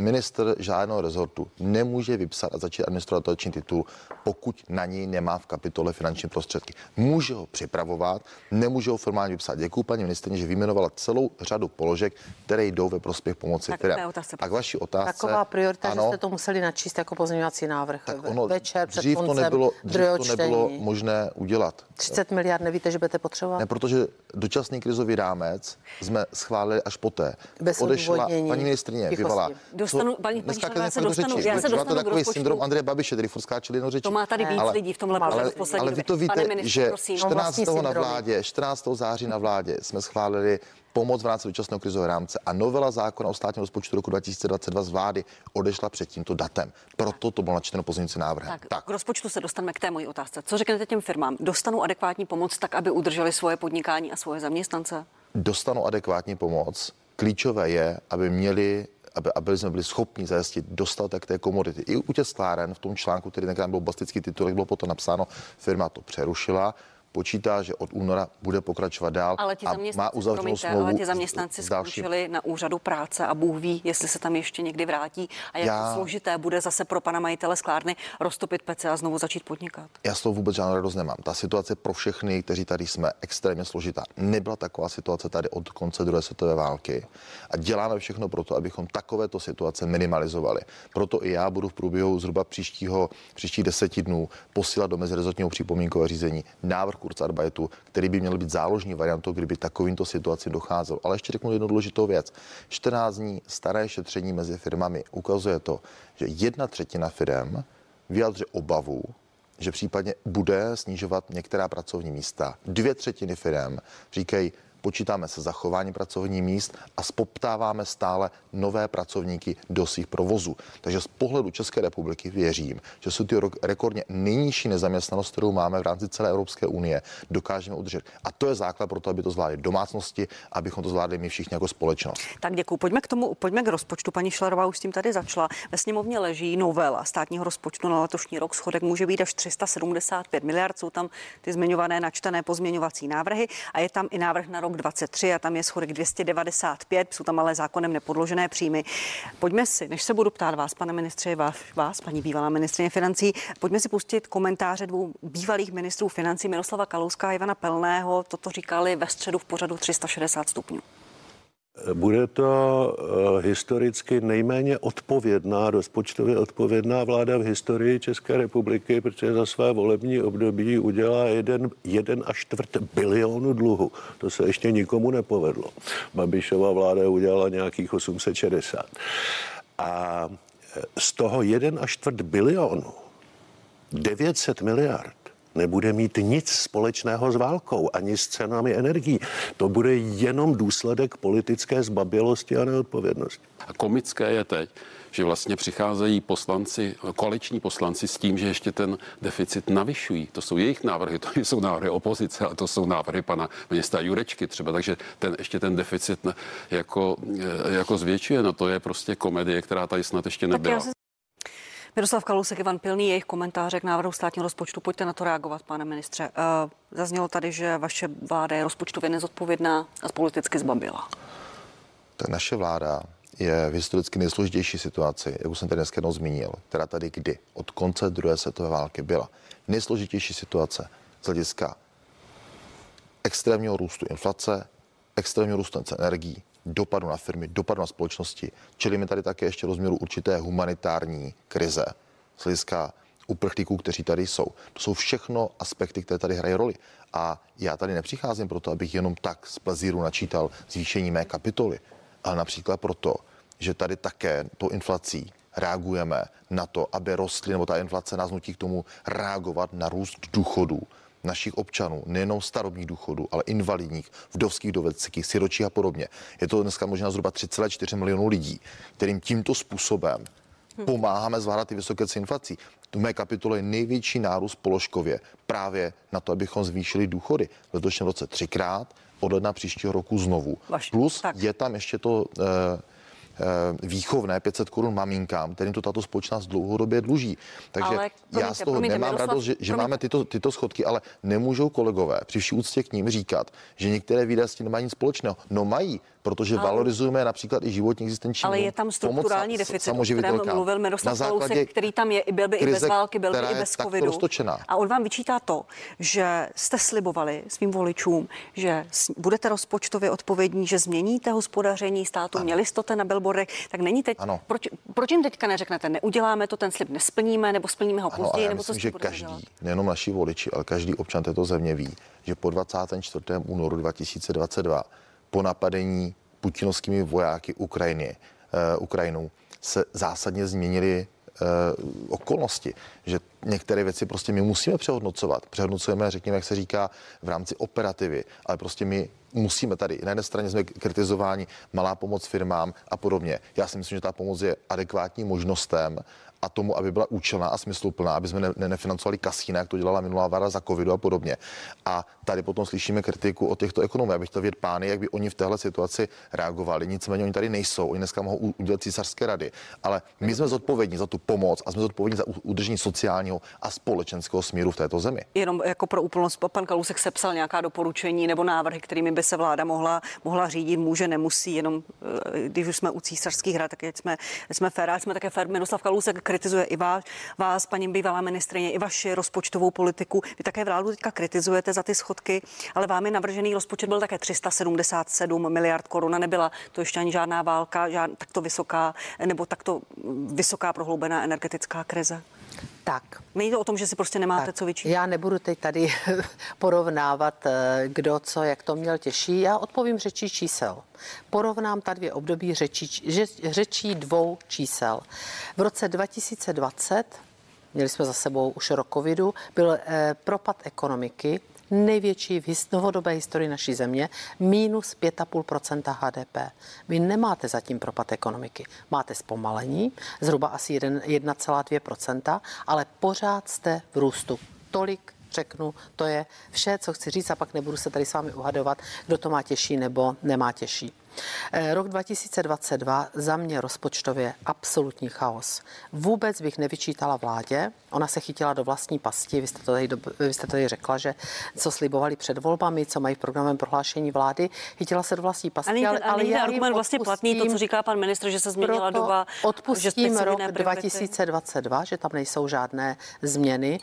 Minister žádného rezortu nemůže vypsat a začít administrovat dotační titul, pokud na něj nemá v kapitole finanční prostředky. Může ho připravovat, nemůže ho formálně vypsat. Děkuji paní ministrině, že vyjmenovala celou řadu položek, které jdou ve prospěch pomoci Tak otázce, A k vaší otázce. Taková priorita, ano, že jste to museli načíst jako pozměňovací návrh tak ono, večer před dřív to nebylo, dřív to nebylo čtení. možné udělat. 30 miliard nevíte, že budete potřebovat? Ne, protože dočasný krizový rámec jsme schválili až poté. Bez Odešla paní ministrině, Tichosti. Dostanu- paní- paní já se dostanu- řeči. já se dostanu k takový syndrom Andreje Babiše, který furt skáče jednou řečí. To má tady víc Ale- lidí v tomhle ale, poslední ale vy to víte, Pane ministře, že prosím. 14. vlastní na vládě, 14. září na vládě jsme schválili pomoc v rámci dočasného krizového rámce a novela zákona o státním rozpočtu roku 2022 z vlády odešla před tímto datem. Proto to bylo načteno pozměňující návrhem. Tak, tak, k rozpočtu se dostaneme k té mojí otázce. Co řeknete těm firmám? Dostanou adekvátní pomoc tak, aby udrželi svoje podnikání a svoje zaměstnance? dostanou adekvátní pomoc. Klíčové je, aby měli aby, aby jsme byli schopni zajistit dostatek té komodity. I u těch skláren v tom článku, který tenkrát byl bastický titulek, bylo potom napsáno, firma to přerušila, počítá, že od února bude pokračovat dál Ale ti a má zaměstnanci, uzavřenou promiňte, smlouvu ale ti s- zaměstnanci s skončili na úřadu práce a Bůh ví, jestli se tam ještě někdy vrátí a jak Já- to složité bude zase pro pana majitele sklárny roztopit pece a znovu začít podnikat. Já z toho vůbec žádnou radost nemám. Ta situace pro všechny, kteří tady jsme, extrémně složitá. Nebyla taková situace tady od konce druhé světové války a děláme všechno pro to, abychom takovéto situace minimalizovali. Proto i já budu v průběhu zhruba příštího, příštích deseti dnů posílat do mezirezortního připomínkového řízení návrh Kurzarbeitu, který by měl být záložní variantou, kdyby takovýmto situacím docházelo. Ale ještě řeknu jednu důležitou věc. 14 dní staré šetření mezi firmami ukazuje to, že jedna třetina firm vyjadřuje obavu, že případně bude snižovat některá pracovní místa. Dvě třetiny firm říkají, počítáme se zachování pracovních míst a spoptáváme stále nové pracovníky do svých provozů. Takže z pohledu České republiky věřím, že jsou ty rekordně nejnižší nezaměstnanost, kterou máme v rámci celé Evropské unie, dokážeme udržet. A to je základ pro to, aby to zvládly domácnosti, abychom to zvládli my všichni jako společnost. Tak děkuji. Pojďme k tomu, pojďme k rozpočtu. Paní Šlerová už s tím tady začala. Ve sněmovně leží novela státního rozpočtu na letošní rok. Schodek může být až 375 miliard. Jsou tam ty zmiňované načtené pozměňovací návrhy a je tam i návrh na rok 23 a tam je schodek 295. Jsou tam ale zákonem nepodložené příjmy. Pojďme si, než se budu ptát vás, pane ministře, vás, vás paní bývalá ministrině financí, pojďme si pustit komentáře dvou bývalých ministrů financí Miroslava Kalouska a Ivana Pelného. Toto říkali ve středu v pořadu 360 stupňů. Bude to uh, historicky nejméně odpovědná, rozpočtově odpovědná vláda v historii České republiky, protože za své volební období udělá jeden, jeden až čtvrt bilionu dluhu. To se ještě nikomu nepovedlo. Babišova vláda udělala nějakých 860. A eh, z toho jeden až čtvrt bilionu 900 miliard nebude mít nic společného s válkou ani s cenami energií. To bude jenom důsledek politické zbabělosti a neodpovědnosti. A komické je teď, že vlastně přicházejí poslanci, koaliční poslanci s tím, že ještě ten deficit navyšují. To jsou jejich návrhy, to jsou návrhy opozice, ale to jsou návrhy pana ministra Jurečky třeba, takže ten, ještě ten deficit jako, jako zvětšuje. No to je prostě komedie, která tady snad ještě nebyla. Miroslav Kalousek, Ivan Pilný, jejich komentáře k návrhu státního rozpočtu. Pojďte na to reagovat, pane ministře. Uh, zaznělo tady, že vaše vláda je rozpočtově nezodpovědná a politicky zbabila. Tak naše vláda je v historicky nejsložitější situaci, jak už jsem tady dneska jednou zmínil, která tady kdy od konce druhé světové války byla. Nejsložitější situace z hlediska extrémního růstu inflace, extrémního růstu cen energií, dopadu na firmy, dopadu na společnosti. Čelíme tady také ještě rozměru určité humanitární krize z hlediska uprchlíků, kteří tady jsou. To jsou všechno aspekty, které tady hrají roli. A já tady nepřicházím proto, abych jenom tak z plezíru načítal zvýšení mé kapitoly, ale například proto, že tady také to inflací reagujeme na to, aby rostly, nebo ta inflace nás nutí k tomu reagovat na růst důchodů našich občanů, nejenom starobních důchodů, ale invalidních, vdovských, dovedských, siročích a podobně. Je to dneska možná zhruba 3,4 milionů lidí, kterým tímto způsobem hm. pomáháme zvládat ty vysoké ceny inflací. V mé kapitole je největší nárůst položkově právě na to, abychom zvýšili důchody. V letošním roce třikrát, od ledna příštího roku znovu. Plus tak. je tam ještě to Eh, výchovné 500 korun maminkám, kterým to tato společnost dlouhodobě dluží. Takže ale, promiňte, já z toho promiňte, nemám Miroslav, radost, že, že máme tyto, tyto schodky, ale nemůžou kolegové při vší úctě k ním říkat, že některé výdaje s tím nemají nic společného. No mají, protože ale, valorizujeme například i životní existenční Ale je tam strukturální deficit, o kterém mluvil Miroslav Kalousek, který tam je, byl by krize, i bez války, byl by i bez covidu. A on vám vyčítá to, že jste slibovali svým voličům, že budete rozpočtově odpovědní, že změníte hospodaření státu, ano. měli jste to na billboardech, tak není teď, ano. proč, proč jim teďka neřeknete, neuděláme to, ten slib nesplníme, nebo splníme ho později, nebo myslím, co že každý, dělat? nejenom naši voliči, ale každý občan této země ví, že po 24. únoru 2022 po napadení putinovskými vojáky Ukrajiny, uh, Ukrajinou se zásadně změnily uh, okolnosti, že některé věci prostě my musíme přehodnocovat. Přehodnocujeme, řekněme, jak se říká, v rámci operativy, ale prostě my musíme tady. Na jedné straně jsme kritizováni malá pomoc firmám a podobně. Já si myslím, že ta pomoc je adekvátní možnostem a tomu, aby byla účelná a smysluplná, aby jsme ne, ne, nefinancovali kasína, jak to dělala minulá vláda za covidu a podobně. A tady potom slyšíme kritiku od těchto ekonomů. Já bych chtěl vědět pány, jak by oni v téhle situaci reagovali. Nicméně oni tady nejsou, oni dneska mohou udělat císařské rady, ale my jsme zodpovědní za tu pomoc a jsme zodpovědní za udržení sociálního a společenského smíru v této zemi. Jenom jako pro úplnost, pan Kalusek sepsal nějaká doporučení nebo návrhy, kterými by se vláda mohla, mohla řídit, může, nemusí, jenom eh, když už jsme u císařských hrad, tak jsme, jsme fér, jsme také fér. Miroslav Kalusek kritizuje i vás, vás, paní bývalá ministrině, i vaši rozpočtovou politiku. Vy také vládu teďka kritizujete za ty schodky, ale vámi navržený rozpočet byl také 377 miliard korun. Nebyla to ještě ani žádná válka, žád, takto vysoká nebo takto vysoká prohloubená energetická krize. Tak. Není to o tom, že si prostě nemáte tak. co vyčítat. Já nebudu teď tady porovnávat, eh, kdo co, jak to měl těžší. Já odpovím řečí čísel. Porovnám ta dvě období řečí, řečí dvou čísel. V roce 2020 měli jsme za sebou už rok covidu, byl eh, propad ekonomiky největší v novodobé historii naší země, minus 5,5% HDP. Vy nemáte zatím propad ekonomiky. Máte zpomalení, zhruba asi 1,2% ale pořád jste v růstu. Tolik řeknu, to je vše, co chci říct a pak nebudu se tady s vámi uhadovat, kdo to má těžší nebo nemá těžší. Eh, rok 2022 za mě rozpočtově absolutní chaos. Vůbec bych nevyčítala vládě. Ona se chytila do vlastní pasti. Vy jste to tady, vy jste tady řekla, že co slibovali před volbami, co mají v programovém prohlášení vlády, chytila se do vlastní pasti. Ale, ale, ale je argument vlastně platný, to, co říká pan ministr, že se změnila doba. Odpustím že rok 2022, že tam nejsou žádné změny,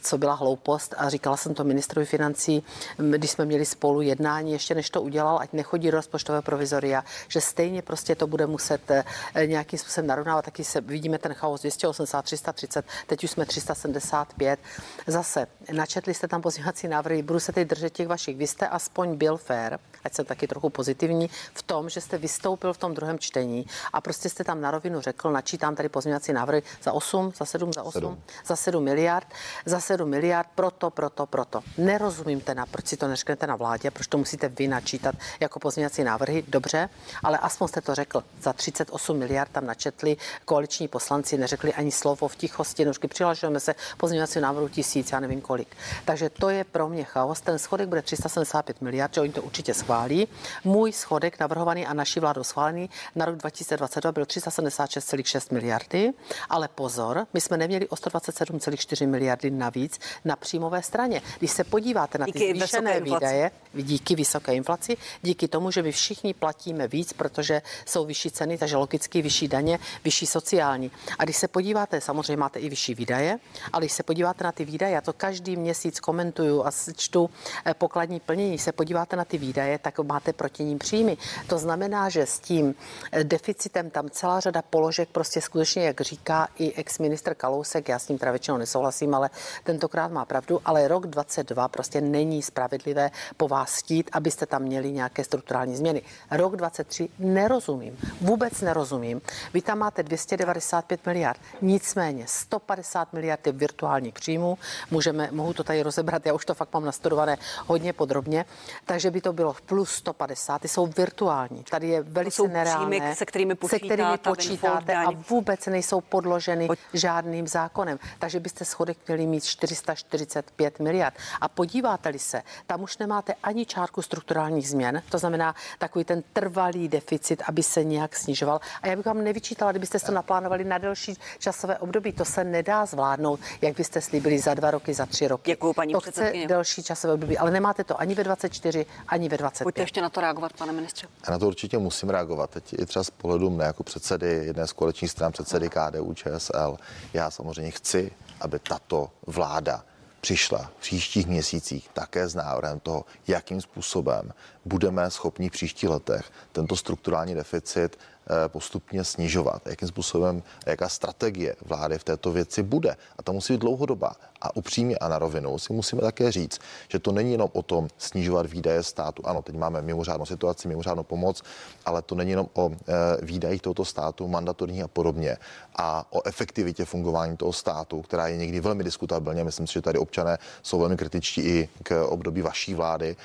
co byla hloupost. A říkala jsem to ministrovi financí, když jsme měli spolu jednání, ještě než to udělal, ať nechodí do rozpočtové provizí provizoria, že stejně prostě to bude muset eh, nějakým způsobem narovnávat. Taky se vidíme ten chaos 280, 330, teď už jsme 375. Zase načetli jste tam pozměňovací návrhy, budu se teď držet těch vašich. Vy jste aspoň byl fair, ať jsem taky trochu pozitivní, v tom, že jste vystoupil v tom druhém čtení a prostě jste tam na rovinu řekl, načítám tady pozměňovací návrhy za 8, za 7, za 8, 7. za 7 miliard, za 7 miliard, proto, proto, proto. Nerozumím teda, proč si to neřeknete na vládě, proč to musíte vy načítat jako pozměňovací návrhy, dobře, ale aspoň jste to řekl. Za 38 miliard tam načetli koaliční poslanci, neřekli ani slovo v tichosti, no přihlašujeme se pozměňovací návrhu tisíc, já nevím kolik. Takže to je pro mě chaos. Ten schodek bude 375 miliard, že oni to určitě schválí. Můj schodek navrhovaný a naší vládou schválený na rok 2022 byl 376,6 miliardy, ale pozor, my jsme neměli o 127,4 miliardy navíc na příjmové straně. Když se podíváte na ty Díky zvýšené výdaje, díky vysoké inflaci, díky tomu, že my všichni platíme víc, protože jsou vyšší ceny, takže logicky vyšší daně, vyšší sociální. A když se podíváte, samozřejmě máte i vyšší výdaje, ale když se podíváte na ty výdaje, já to každý měsíc komentuju a čtu eh, pokladní plnění, když se podíváte na ty výdaje, tak máte proti ním příjmy. To znamená, že s tím eh, deficitem tam celá řada položek prostě skutečně, jak říká i ex-ministr Kalousek, já s ním teda většinou nesouhlasím, ale tentokrát má pravdu, ale rok 22 prostě není spravedlivé po vás chtít, abyste tam měli nějaké strukturální změny. Rok 23 nerozumím, vůbec nerozumím. Vy tam máte 295 miliard, nicméně 150 miliard je virtuálních příjmů, můžeme, mohu to tady rozebrat, já už to fakt mám nastudované hodně podrobně, takže by to bylo plus 150, ty jsou virtuální. Tady je velice jsou příjmy, nereálné, se kterými se kterými počítáte a vůbec nejsou podloženy žádným zákonem. Takže byste schodek měli mít 445 miliard. A podíváte-li se, tam už nemáte ani čárku strukturálních změn, to znamená takový ten trvalý deficit, aby se nějak snižoval. A já bych vám nevyčítala, kdybyste to naplánovali na delší časové období. To se nedá zvládnout, jak byste slíbili za dva roky, za tři roky. Děkuju, paní to chce předsedkyně. delší časové období, ale nemáte to ani ve 24, ani ve 25. Pojďte ještě na to reagovat, pane ministře. Já na to určitě musím reagovat. Teď i třeba z pohledu mne jako předsedy jedné z koaličních stran, předsedy KDU, ČSL. Já samozřejmě chci, aby tato vláda přišla v příštích měsících také s návrhem toho, jakým způsobem budeme schopni v příštích letech tento strukturální deficit eh, postupně snižovat. Jakým způsobem, jaká strategie vlády v této věci bude. A ta musí být dlouhodobá. A upřímně a na rovinu si musíme také říct, že to není jenom o tom snižovat výdaje státu. Ano, teď máme mimořádnou situaci, mimořádnou pomoc, ale to není jenom o e, výdajích tohoto státu, mandatorních a podobně, a o efektivitě fungování toho státu, která je někdy velmi diskutabilně. Myslím si, že tady občané jsou velmi kritičtí i k období vaší vlády,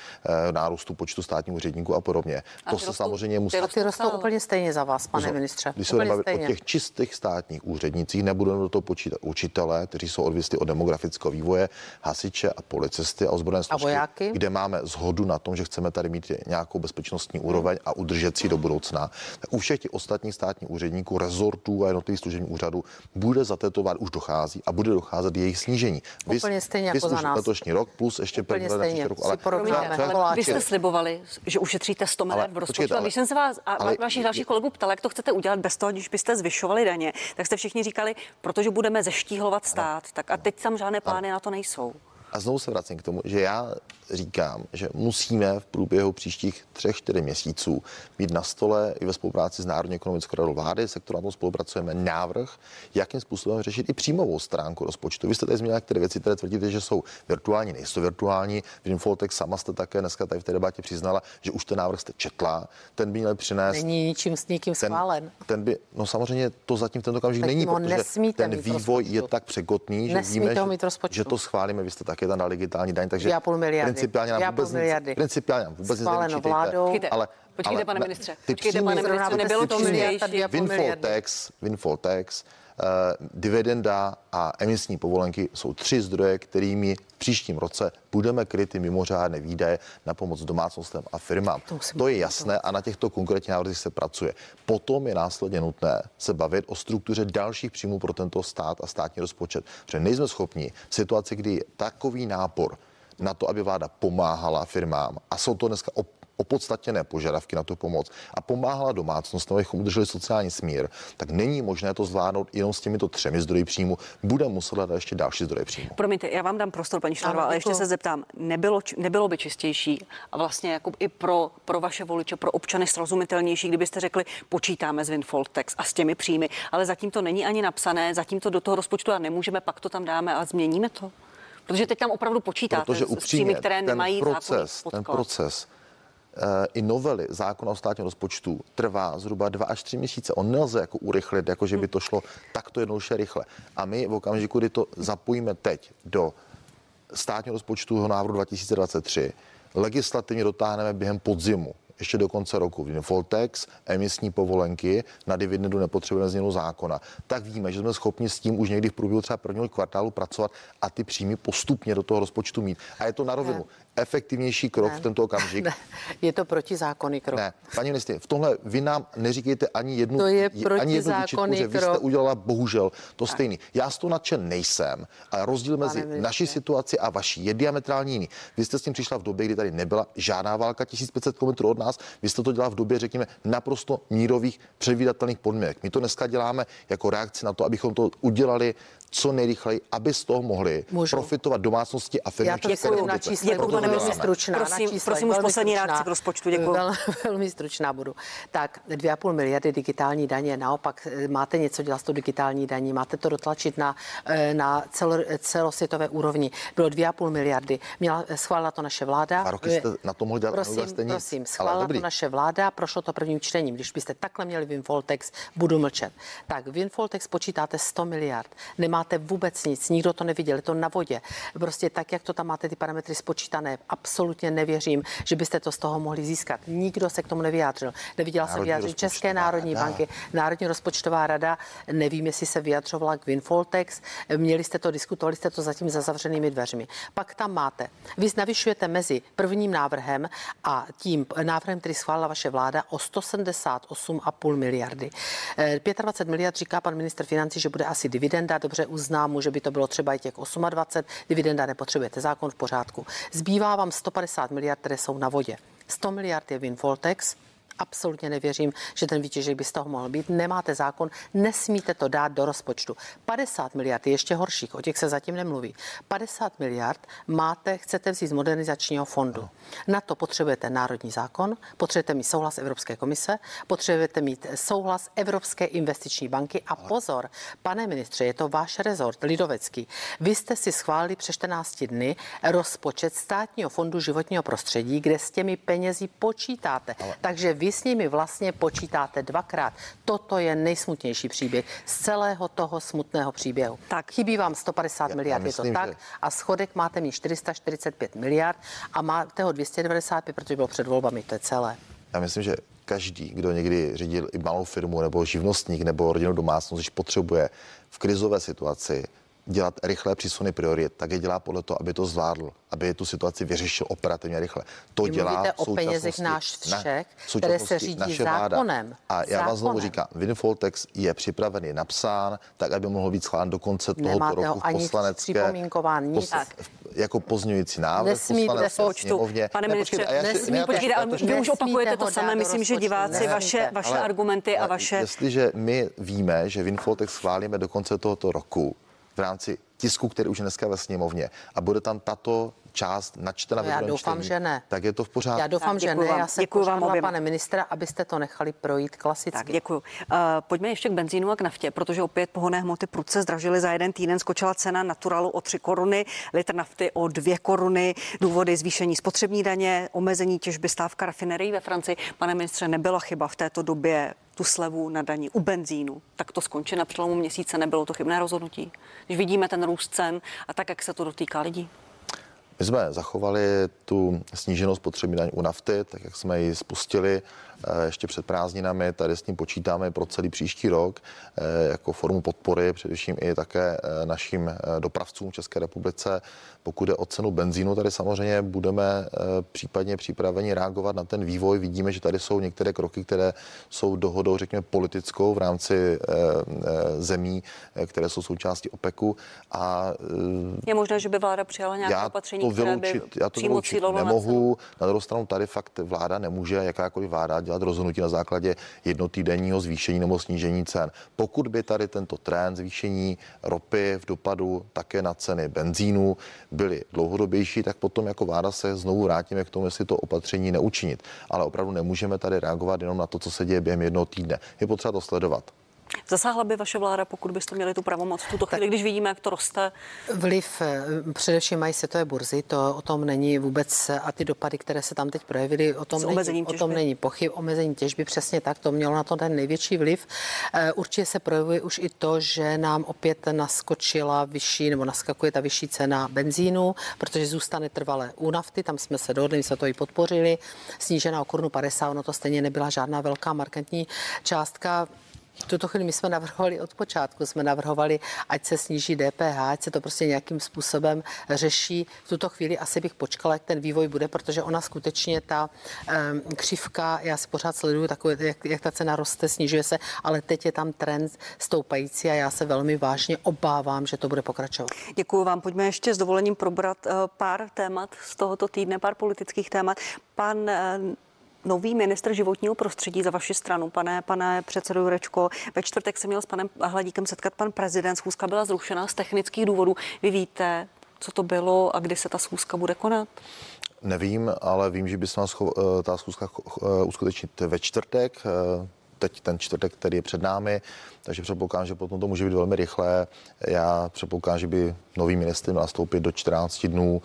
e, nárůstu počtu státních úředníků a podobně. A to se rostou- samozřejmě musí. ty A ty rostou Stále. úplně stejně za vás, pane Pozor, ministře. Když se o těch čistých státních úřednicích, nebudeme do toho počítat učitele, kteří jsou odvisli od demografického vývoje, hasiče a policisty a ozbrojené složky, vojáky? kde máme zhodu na tom, že chceme tady mít nějakou bezpečnostní úroveň a udržet si do budoucna. Tak u všech těch ostatních státních úředníků, rezortů a jednotlivých služebních úřadů bude za této vlády už dochází a bude docházet jejich snížení. Úplně stejně jako za už nás. letošní rok plus ještě Úplně stejně. rok. Ale porovnáme. Ale vy jste slibovali, že ušetříte 100 miliard v rozpočtu. počkejte, Ale ale- když jsem se vás a ale- vašich dalších kolegů ptala, jak to chcete udělat bez toho, když byste zvyšovali daně, tak jste všichni říkali, protože budeme zeštíhlovat stát. Tak a teď tam žádné plány na to nejsou. A znovu se vracím k tomu, že já říkám, že musíme v průběhu příštích třech, čtyři měsíců mít na stole i ve spolupráci s Národní ekonomickou radou vlády, se kterou na tom spolupracujeme, návrh, jakým způsobem řešit i příjmovou stránku rozpočtu. Vy jste tady zmínili některé věci, které tvrdíte, že jsou virtuální, nejsou virtuální. Vinfoltek sama jste také dneska tady v té debatě přiznala, že už ten návrh jste četla. Ten by měl přinést Není ničím s nikým ten, schválen. ten by, no samozřejmě to zatím v tento okamžik není, protože ten vývoj je rozpočtu. tak překotný, že Nesmíte víme, že, že to schválíme. Vy jste také tam dali digitální daň, takže miliardy. Principiálně nám vůbec nic, miliardy. principiálně nám vůbec nic nevyčítejte, vládou. Ale, počkejte, ale pane ne- ministře, ty počkejte, příjmy- pane ministře, nebylo to miliardy. windfall tax, uh, dividenda a emisní povolenky jsou tři zdroje, kterými v příštím roce budeme kryt ty mimořádné výdaje na pomoc domácnostem a firmám. To To je jasné a na těchto konkrétních návrzích se pracuje. Potom je následně nutné se bavit o struktuře dalších příjmů pro tento stát a státní rozpočet. Protože nejsme schopni v situaci, kdy je takový nápor na to, aby vláda pomáhala firmám a jsou to dneska op- opodstatněné požadavky na tu pomoc a pomáhala domácnostem, abychom udrželi sociální smír, tak není možné to zvládnout jenom s těmito třemi zdroji příjmu. Bude muset hledat ještě další zdroje příjmu. Promiňte, já vám dám prostor, paní Šlerová, Ano, ale ještě se zeptám, nebylo, nebylo by čistější a vlastně jako i pro, pro vaše voliče, pro občany srozumitelnější, kdybyste řekli, počítáme s windfall tax a s těmi příjmy, ale zatím to není ani napsané, zatím to do toho rozpočtu a nemůžeme, pak to tam dáme a změníme to? Protože teď tam opravdu počítáte Protože s- s příjmy, upřímně, které ten nemají proces, ten proces eh, i novely zákona o státním rozpočtu trvá zhruba dva až tři měsíce. On nelze jako urychlit, jako že by to šlo takto jednoduše rychle. A my v okamžiku, kdy to zapojíme teď do státního rozpočtu návrhu 2023, legislativně dotáhneme během podzimu ještě do konce roku. Voltex, emisní povolenky, na dividendu nepotřebujeme změnu zákona. Tak víme, že jsme schopni s tím už někdy v průběhu třeba prvního kvartálu pracovat a ty příjmy postupně do toho rozpočtu mít. A je to na rovinu. Efektivnější krok v tento okamžik. Ne, je to protizákonný krok. Ne, paní ministrině, v tomhle vy nám neříkejte ani jednu, To je ani jednu výčitku, že vy jste udělala bohužel to stejný. Já z toho nadšen nejsem, ale rozdíl mezi ministře. naší situaci a vaší je diametrální jiný. Vy jste s tím přišla v době, kdy tady nebyla žádná válka 1500 km od nás, vy jste to dělala v době, řekněme, naprosto mírových, předvídatelných podmínek. My to dneska děláme jako reakci na to, abychom to udělali co nejrychleji, aby z toho mohli Můžu. profitovat domácnosti a firmy. Já to děkuji na číslech, Děkuji, pane velmi stručná. Prosím- na číslech, prosím už poslední reakci k rozpočtu, děkuji. Vel, velmi stručná budu. Tak 2,5 miliardy digitální daně, naopak eh, máte něco dělat s tou digitální daní, máte to dotlačit na, eh, na celo, celosvětové úrovni. Bylo 2,5 miliardy, měla, schválila to naše vláda. Dva roky jste na to mohli dělat, Prosím, jste nic. prosím, schválila to naše vláda, prošlo to prvním čtením. Když byste takhle měli windfall tax, budu mlčet. Tak windfall tax počítáte 100 miliard. Nemáte vůbec nic, nikdo to neviděl, je to na vodě. Prostě tak, jak to tam máte ty parametry spočítané, absolutně nevěřím, že byste to z toho mohli získat. Nikdo se k tomu nevyjádřil. Neviděla jsem Národní vyjádření České národní rada. banky, Národní rozpočtová rada, nevím, jestli se vyjadřovala k windfall tax, měli jste to, diskutovali jste to zatím za zavřenými dveřmi. Pak tam máte, vy navyšujete mezi prvním návrhem a tím návrhem, který schválila vaše vláda, o 178,5 miliardy. Eh, 25 miliard říká pan minister financí, že bude asi dividenda, dobře uznám mu, že by to bylo třeba i těch 28, dividenda nepotřebujete, zákon v pořádku. Zbývá vám 150 miliard, které jsou na vodě. 100 miliard je windfall tax, Absolutně nevěřím, že ten výtěžek by z toho mohl být. Nemáte zákon, nesmíte to dát do rozpočtu. 50 miliard je ještě horších, o těch se zatím nemluví. 50 miliard máte, chcete vzít z modernizačního fondu. Na to potřebujete národní zákon, potřebujete mít souhlas Evropské komise, potřebujete mít souhlas Evropské investiční banky a pozor, pane ministře, je to váš rezort, lidovecký. Vy jste si schválili před 14 dny rozpočet státního fondu životního prostředí, kde s těmi penězi počítáte. Takže vy s nimi vlastně počítáte dvakrát. Toto je nejsmutnější příběh z celého toho smutného příběhu. Tak. Chybí vám 150 Já- miliard, já je to myslím, tak. že- A schodek máte mít 445 miliard a máte ho 295, protože bylo před volbami, to je celé. Já myslím, že každý, kdo někdy řídil i malou firmu nebo živnostník nebo rodinnou domácnost, když potřebuje v krizové situaci dělat rychlé přísuny priorit, tak je dělá podle toho, aby to zvládl, aby tu situaci vyřešil operativně rychle. To Vy dělá mluvíte v o penězech současnosti- náš ne, všech, v které se řídí naše vláda. zákonem. A já vás znovu Zákonem. říkám, windfall tax je připraven, je napsán, tak aby mohl být schválen do konce tohoto Nemáte ho roku v ani poslanecké připomínkován, nic. pos- jako pozměňující návrh Nesmíte v poslanecké rozpočtu. Pane Ne, ministře, ne, to- Počkejte, ale vy už opakujete to ho samé. Myslím, že diváci vaše, vaše argumenty a vaše... Jestliže my víme, že Winfoltex schválíme do konce tohoto roku v rámci tisku, který už je dneska ve sněmovně a bude tam tato část načtena No ve já druhém doufám, čtení, že ne. tak je to v pořádku. Já doufám, Tak, že děkuji ne. vám. Já jsem Děkuji vám oběma. pane ministra, abyste to nechali projít klasicky. Tak, děkuji. Uh, pojďme ještě k benzínu a k naftě, protože opět pohonné hmoty prudce zdražily za jeden týden. Skočila cena naturalu o 3 koruny, litr nafty o 2 koruny, důvody zvýšení spotřební daně, omezení těžby stávka rafinerií ve Francii. Pane ministře, nebyla chyba v této době tu slevu na daní u benzínu. Tak to skončí na přelomu měsíce, nebylo to chybné rozhodnutí. Když vidíme ten růst cen a tak, jak se to dotýká lidí. My jsme zachovali tu sníženou spotřební daň u nafty, tak jak jsme ji spustili ještě před prázdninami. Tady s ním počítáme pro celý příští rok eh, jako formu podpory, především i také eh, našim dopravcům v České republice. Pokud je o cenu benzínu, tady samozřejmě budeme případně připraveni reagovat na ten vývoj. Vidíme, že tady jsou některé kroky, které jsou dohodou, řekněme, politickou v rámci zemí, které jsou součástí OPECu. A je možné, že by vláda přijala nějaké já opatření, to vyloučit, které by já to vyloučit nemohu. Na, na druhou stranu tady fakt vláda nemůže, jakákoliv vláda, dělat rozhodnutí na základě jednotýdenního zvýšení nebo snížení cen. Pokud by tady tento trend zvýšení ropy v dopadu také na ceny benzínu byly dlouhodobější, tak potom jako vláda se znovu vrátíme k tomu, jestli to opatření neučinit. Ale opravdu nemůžeme tady reagovat jenom na to, co se děje během jednoho týdne. Je potřeba to sledovat. Zasáhla by vaše vláda, pokud byste měli tu pravomoc v tuto chvíli, když vidíme, jak to roste? Vliv eh, především mají světové burzy, to o tom není vůbec, a ty dopady, které se tam teď projevily, o tom, není, o tom není pochyb. Omezení těžby přesně tak, to mělo na to ten největší vliv. Eh, určitě se projevuje už i to, že nám opět naskočila vyšší, nebo naskakuje ta vyšší cena benzínu, protože zůstane trvalé u nafty, tam jsme se dohodli, jsme to i podpořili, snížená o korunu 50, ono to stejně nebyla žádná velká markantní částka. V tuto chvíli my jsme navrhovali od počátku, jsme navrhovali, ať se sníží DPH, ať se to prostě nějakým způsobem řeší. V tuto chvíli asi bych počkala, jak ten vývoj bude, protože ona skutečně ta um, křivka, já si pořád sleduju takové, jak, jak ta cena roste, snižuje se, ale teď je tam trend stoupající a já se velmi vážně obávám, že to bude pokračovat. Děkuji vám. Pojďme ještě s dovolením probrat uh, pár témat z tohoto týdne, pár politických témat. Pan uh, nový ministr životního prostředí za vaši stranu, pane, pane předsedo Jurečko. Ve čtvrtek se měl s panem Hladíkem setkat pan prezident. Schůzka byla zrušena z technických důvodů. Vy víte, co to bylo a kdy se ta schůzka bude konat? Nevím, ale vím, že by se nás eh, ta schůzka eh, uskutečnit ve čtvrtek eh, teď ten čtvrtek, který je před námi, takže předpokládám, že potom to může být velmi rychlé. Já předpokládám, že by nový ministr měl nastoupit do 14 dnů.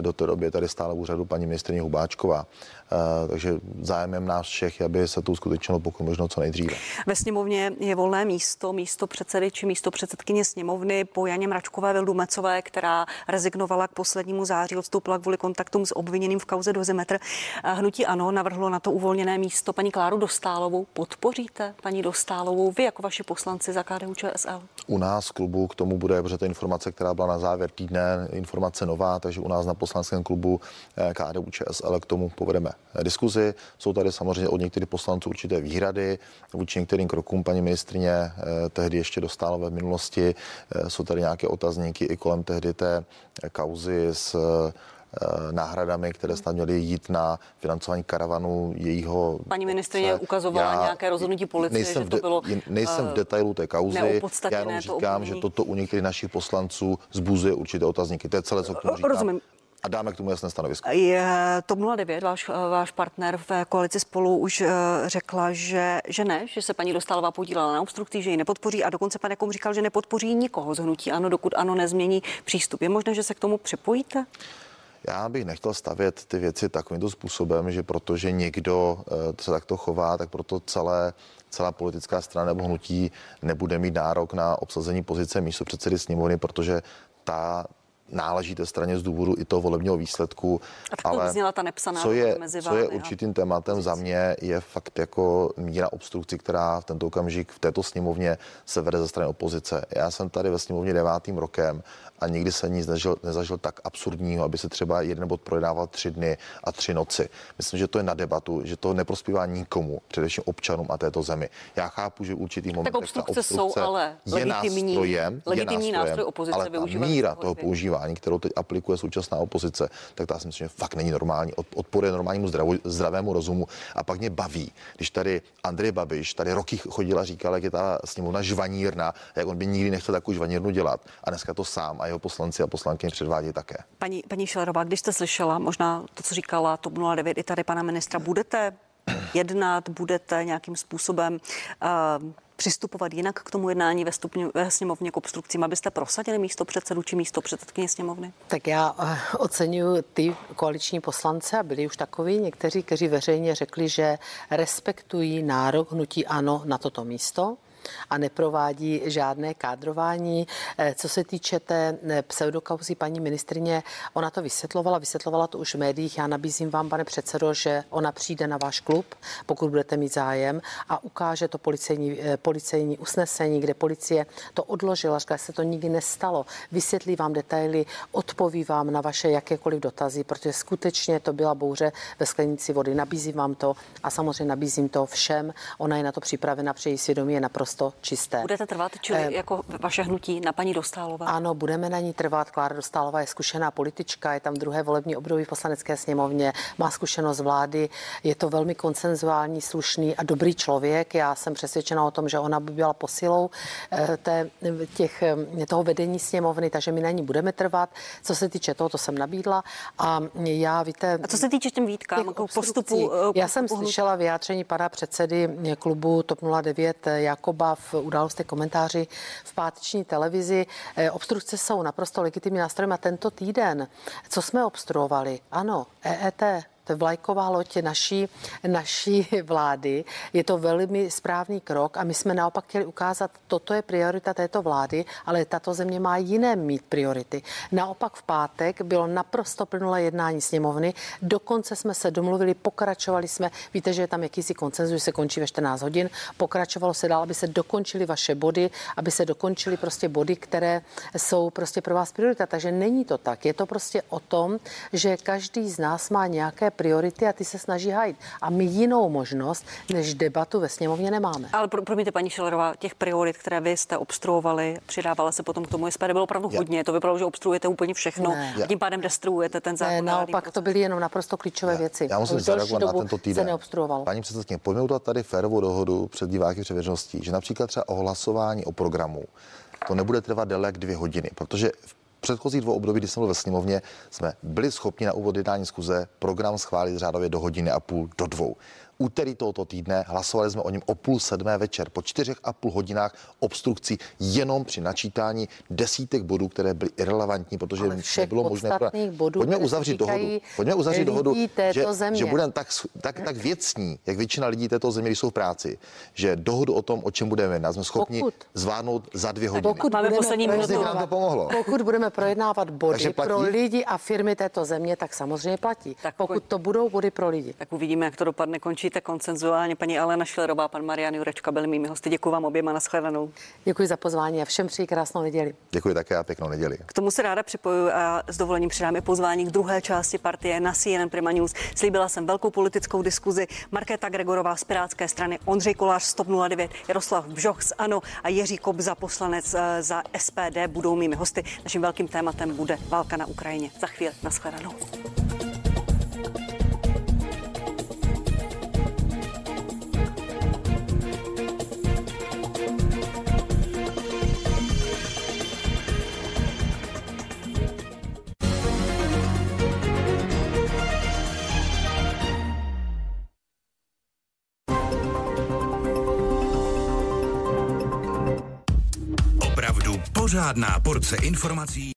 Do té doby tady stále úřadu paní ministrině Hubáčková. Eh, takže zájemem nás všech, aby se to uskutečnilo pokud možno co nejdříve. Ve sněmovně je volné místo, místo předsedy či místo předsedkyně sněmovny po Janě Mračkové Vildumecové, která rezignovala k poslednímu září, odstoupila kvůli kontaktům s obviněným v kauze Dozimetr. Eh, hnutí Ano navrhlo na to uvolněné místo paní Kláru Dostálovou. Podpoříte paní Dostálovou vy jako vaši poslanci za KDU ČSL? U nás klubu k tomu bude, protože ta informace, která byla na závěr týdne, informace nová, takže u nás na poslanském klubu eh, KDU ČSL k tomu povedeme diskuzi. Jsou tady samozřejmě od některých poslanců určité výhrady vůči některým krokům paní ministrině eh, tehdy ještě dostala ve minulosti. Eh, jsou tady nějaké otazníky i kolem tehdy té kauzy s náhradami, které snad měly jít na financování karavanu jejího. Paní ministrině ukazovala já nějaké rozhodnutí policie, nejsem že to bylo Nejsem v detailu té kauzy, já jenom říkám, to že toto u některých našich poslanců zbuzuje určité otazníky. To je celé, co k tomu říkám. Rozumím a dáme k tomu jasné stanovisko. Je, TOP 09, váš, váš partner v koalici spolu už řekla, že, že ne, že se paní Dostálová podílela na obstrukci, že ji nepodpoří a dokonce pan Jakom říkal, že nepodpoří nikoho z hnutí ano, dokud ano nezmění přístup. Je možné, že se k tomu připojíte? Já bych nechtěl stavět ty věci takovýmto způsobem, že protože někdo uh, se takto chová, tak proto celé celá politická strana nebo hnutí nebude mít nárok na obsazení pozice místo předsedy sněmovny, protože ta náleží té straně z důvodu i toho volebního výsledku. A ale zněla ta nepsaná co je, mezi co je určitým tématem za mě, je fakt jako míra obstrukcí, která v tento okamžik v této sněmovně se vede ze strany opozice. Já jsem tady ve sněmovně devátým rokem a nikdy se nic nezažil, nezažil tak absurdního, aby se třeba jeden bod projednával tři dny a tři noci. Myslím, že to je na debatu, že to neprospívá nikomu, především občanům a této zemi. Já chápu, že určitý moment tak obstrukce, obstrukce jsou ale je legitimní, nástrojem, legitimní je nástrojem, nástroj opozice ale ta míra toho používání, kterou teď aplikuje současná opozice, tak ta si myslím, že fakt není normální. Odporuje normálnímu zdravu, zdravému rozumu. A pak mě baví, když tady Andrej Babiš tady roky chodila a říkal, jak je ta sněmovna žvanírna, jak on by nikdy nechtěl takovou žvanírnu dělat. A dneska to sám a jeho poslanci a poslankyně předvádí také. Paní, paní Šelerová, když jste slyšela možná to, co říkala TOP 09 i tady pana ministra, budete jednat, budete nějakým způsobem uh, přistupovat jinak k tomu jednání ve, stupňu, ve sněmovně k obstrukcím, abyste prosadili místo předsedu či místo předsedkyně sněmovny? Tak já uh, oceňuji ty koaliční poslance a byli už takový někteří, kteří veřejně řekli, že respektují nárok hnutí ano na toto místo a neprovádí žádné kádrování. Eh, Co se týče té eh, pseudokauzy paní ministrině, ona to vysvětlovala, vysvětlovala to už v médiích. Já nabízím vám, pane předsedo, že ona přijde na váš klub, pokud budete mít zájem a ukáže to policejní, eh, policejní usnesení, kde policie to odložila, že se to nikdy nestalo. Vysvětlí vám detaily, odpoví vám na vaše jakékoliv dotazy, protože skutečně to byla bouře ve sklenici vody. Nabízím vám to a samozřejmě nabízím to všem. Ona je na to připravena, protože její svědomí je naprosto čisté. Budete trvat, čili Eh, jako vaše hnutí na paní Dostálová? Ano, budeme na ní trvat. Klára Dostálová je zkušená politička, je tam druhé volební období v poslanecké sněmovně, má zkušenost vlády, je to velmi konsenzuální, slušný a dobrý člověk. Já jsem přesvědčena o tom, že ona by byla posilou eh, té, těch, eh, toho vedení sněmovny, takže my na ní budeme trvat. Co se týče toho, to jsem nabídla. A já, víte, A co se týče těm výtkám, jako obstrukcí. postupu, eh, Já jsem postupu slyšela vyjádření pana předsedy klubu TOP 09 Jakoba v událostech komentáři v páteční televizi. Eh, Obstrukce jsou naprosto legitimní nástrojem a tento týden, co jsme obstruovali? Ano, EET, vlajková loď naší, naší vlády. Je to velmi správný krok a my jsme naopak chtěli ukázat, toto je priorita této vlády, ale tato země má jiné mít priority. Naopak v pátek bylo naprosto plnulé jednání sněmovny, dokonce jsme se domluvili, pokračovali jsme, víte, že je tam jakýsi koncenzus, se končí ve 14 hodin, pokračovalo se dál, aby se dokončily vaše body, aby se dokončily prostě body, které jsou prostě pro vás priorita. Takže není to tak. Je to prostě o tom, že každý z nás má nějaké priority a ty se snaží hajit. A my jinou možnost než debatu ve sněmovně nemáme. Ale pro, promiňte, paní Šilerová, těch priorit, které vy jste obstruovali, přidávala se potom k tomu SPD, bylo opravdu Já- hodně. To vypadalo, že obstruujete úplně všechno. Ne. A tím pádem destruujete ten zákon. Ne, na naopak proces. to byly jenom naprosto klíčové věci. Já musím zareagovat na tento Se týden. Paní předsedkyně, pojďme udělat tady férovou dohodu před diváky před že například třeba o hlasování o programu to nebude trvat déle jak dvě hodiny, protože v předchozích dvou období, kdy jsem byl ve sněmovně, jsme byli schopni na úvod jednání zkuze program schválit řádově do hodiny a půl, do dvou. Úterý tohoto týdne hlasovali jsme o něm o půl sedmé večer, po čtyřech a půl hodinách obstrukcí jenom při načítání desítek bodů, které byly irrelevantní, protože nebylo možné. bodů, Pojďme uzavřít dohodu. Pojďme uzavřít dohodu, že, země. že budeme tak, tak, tak věcní, jak většina lidí této země, jsou v práci, že dohodu o tom, o čem budeme jednat, jsme schopni Pokud- zvládnout za dvě hodiny. Pokud Máme budeme poslední nám to pomohlo. Pokud budeme projednávat body Takže platí? pro lidi a firmy této země, tak samozřejmě platí. Tak pokud to budou body pro lidi. Tak uvidíme, jak to dopadne. Končíte koncenzuálně. Paní Alena Šilerová, pan Marian Jurečka byli mými hosty. Děkuji vám oběma na shledanou. Děkuji za pozvání a všem přeji krásnou neděli. Děkuji také a pěknou neděli. K tomu se ráda připojuji a s dovolením přidám i pozvání k druhé části partie na CNN Prima News. Slíbila jsem velkou politickou diskuzi. Markéta Gregorová z Pirátské strany, Ondřej Kolář z TOP 09, Jaroslav Bžoch z ANO a Jiří Kobza, poslanec eh, za SPD, budou mými hosty. Naším velkým tématem bude válka na Ukrajině. Za chvíli nashledanou. Pořádná porce informací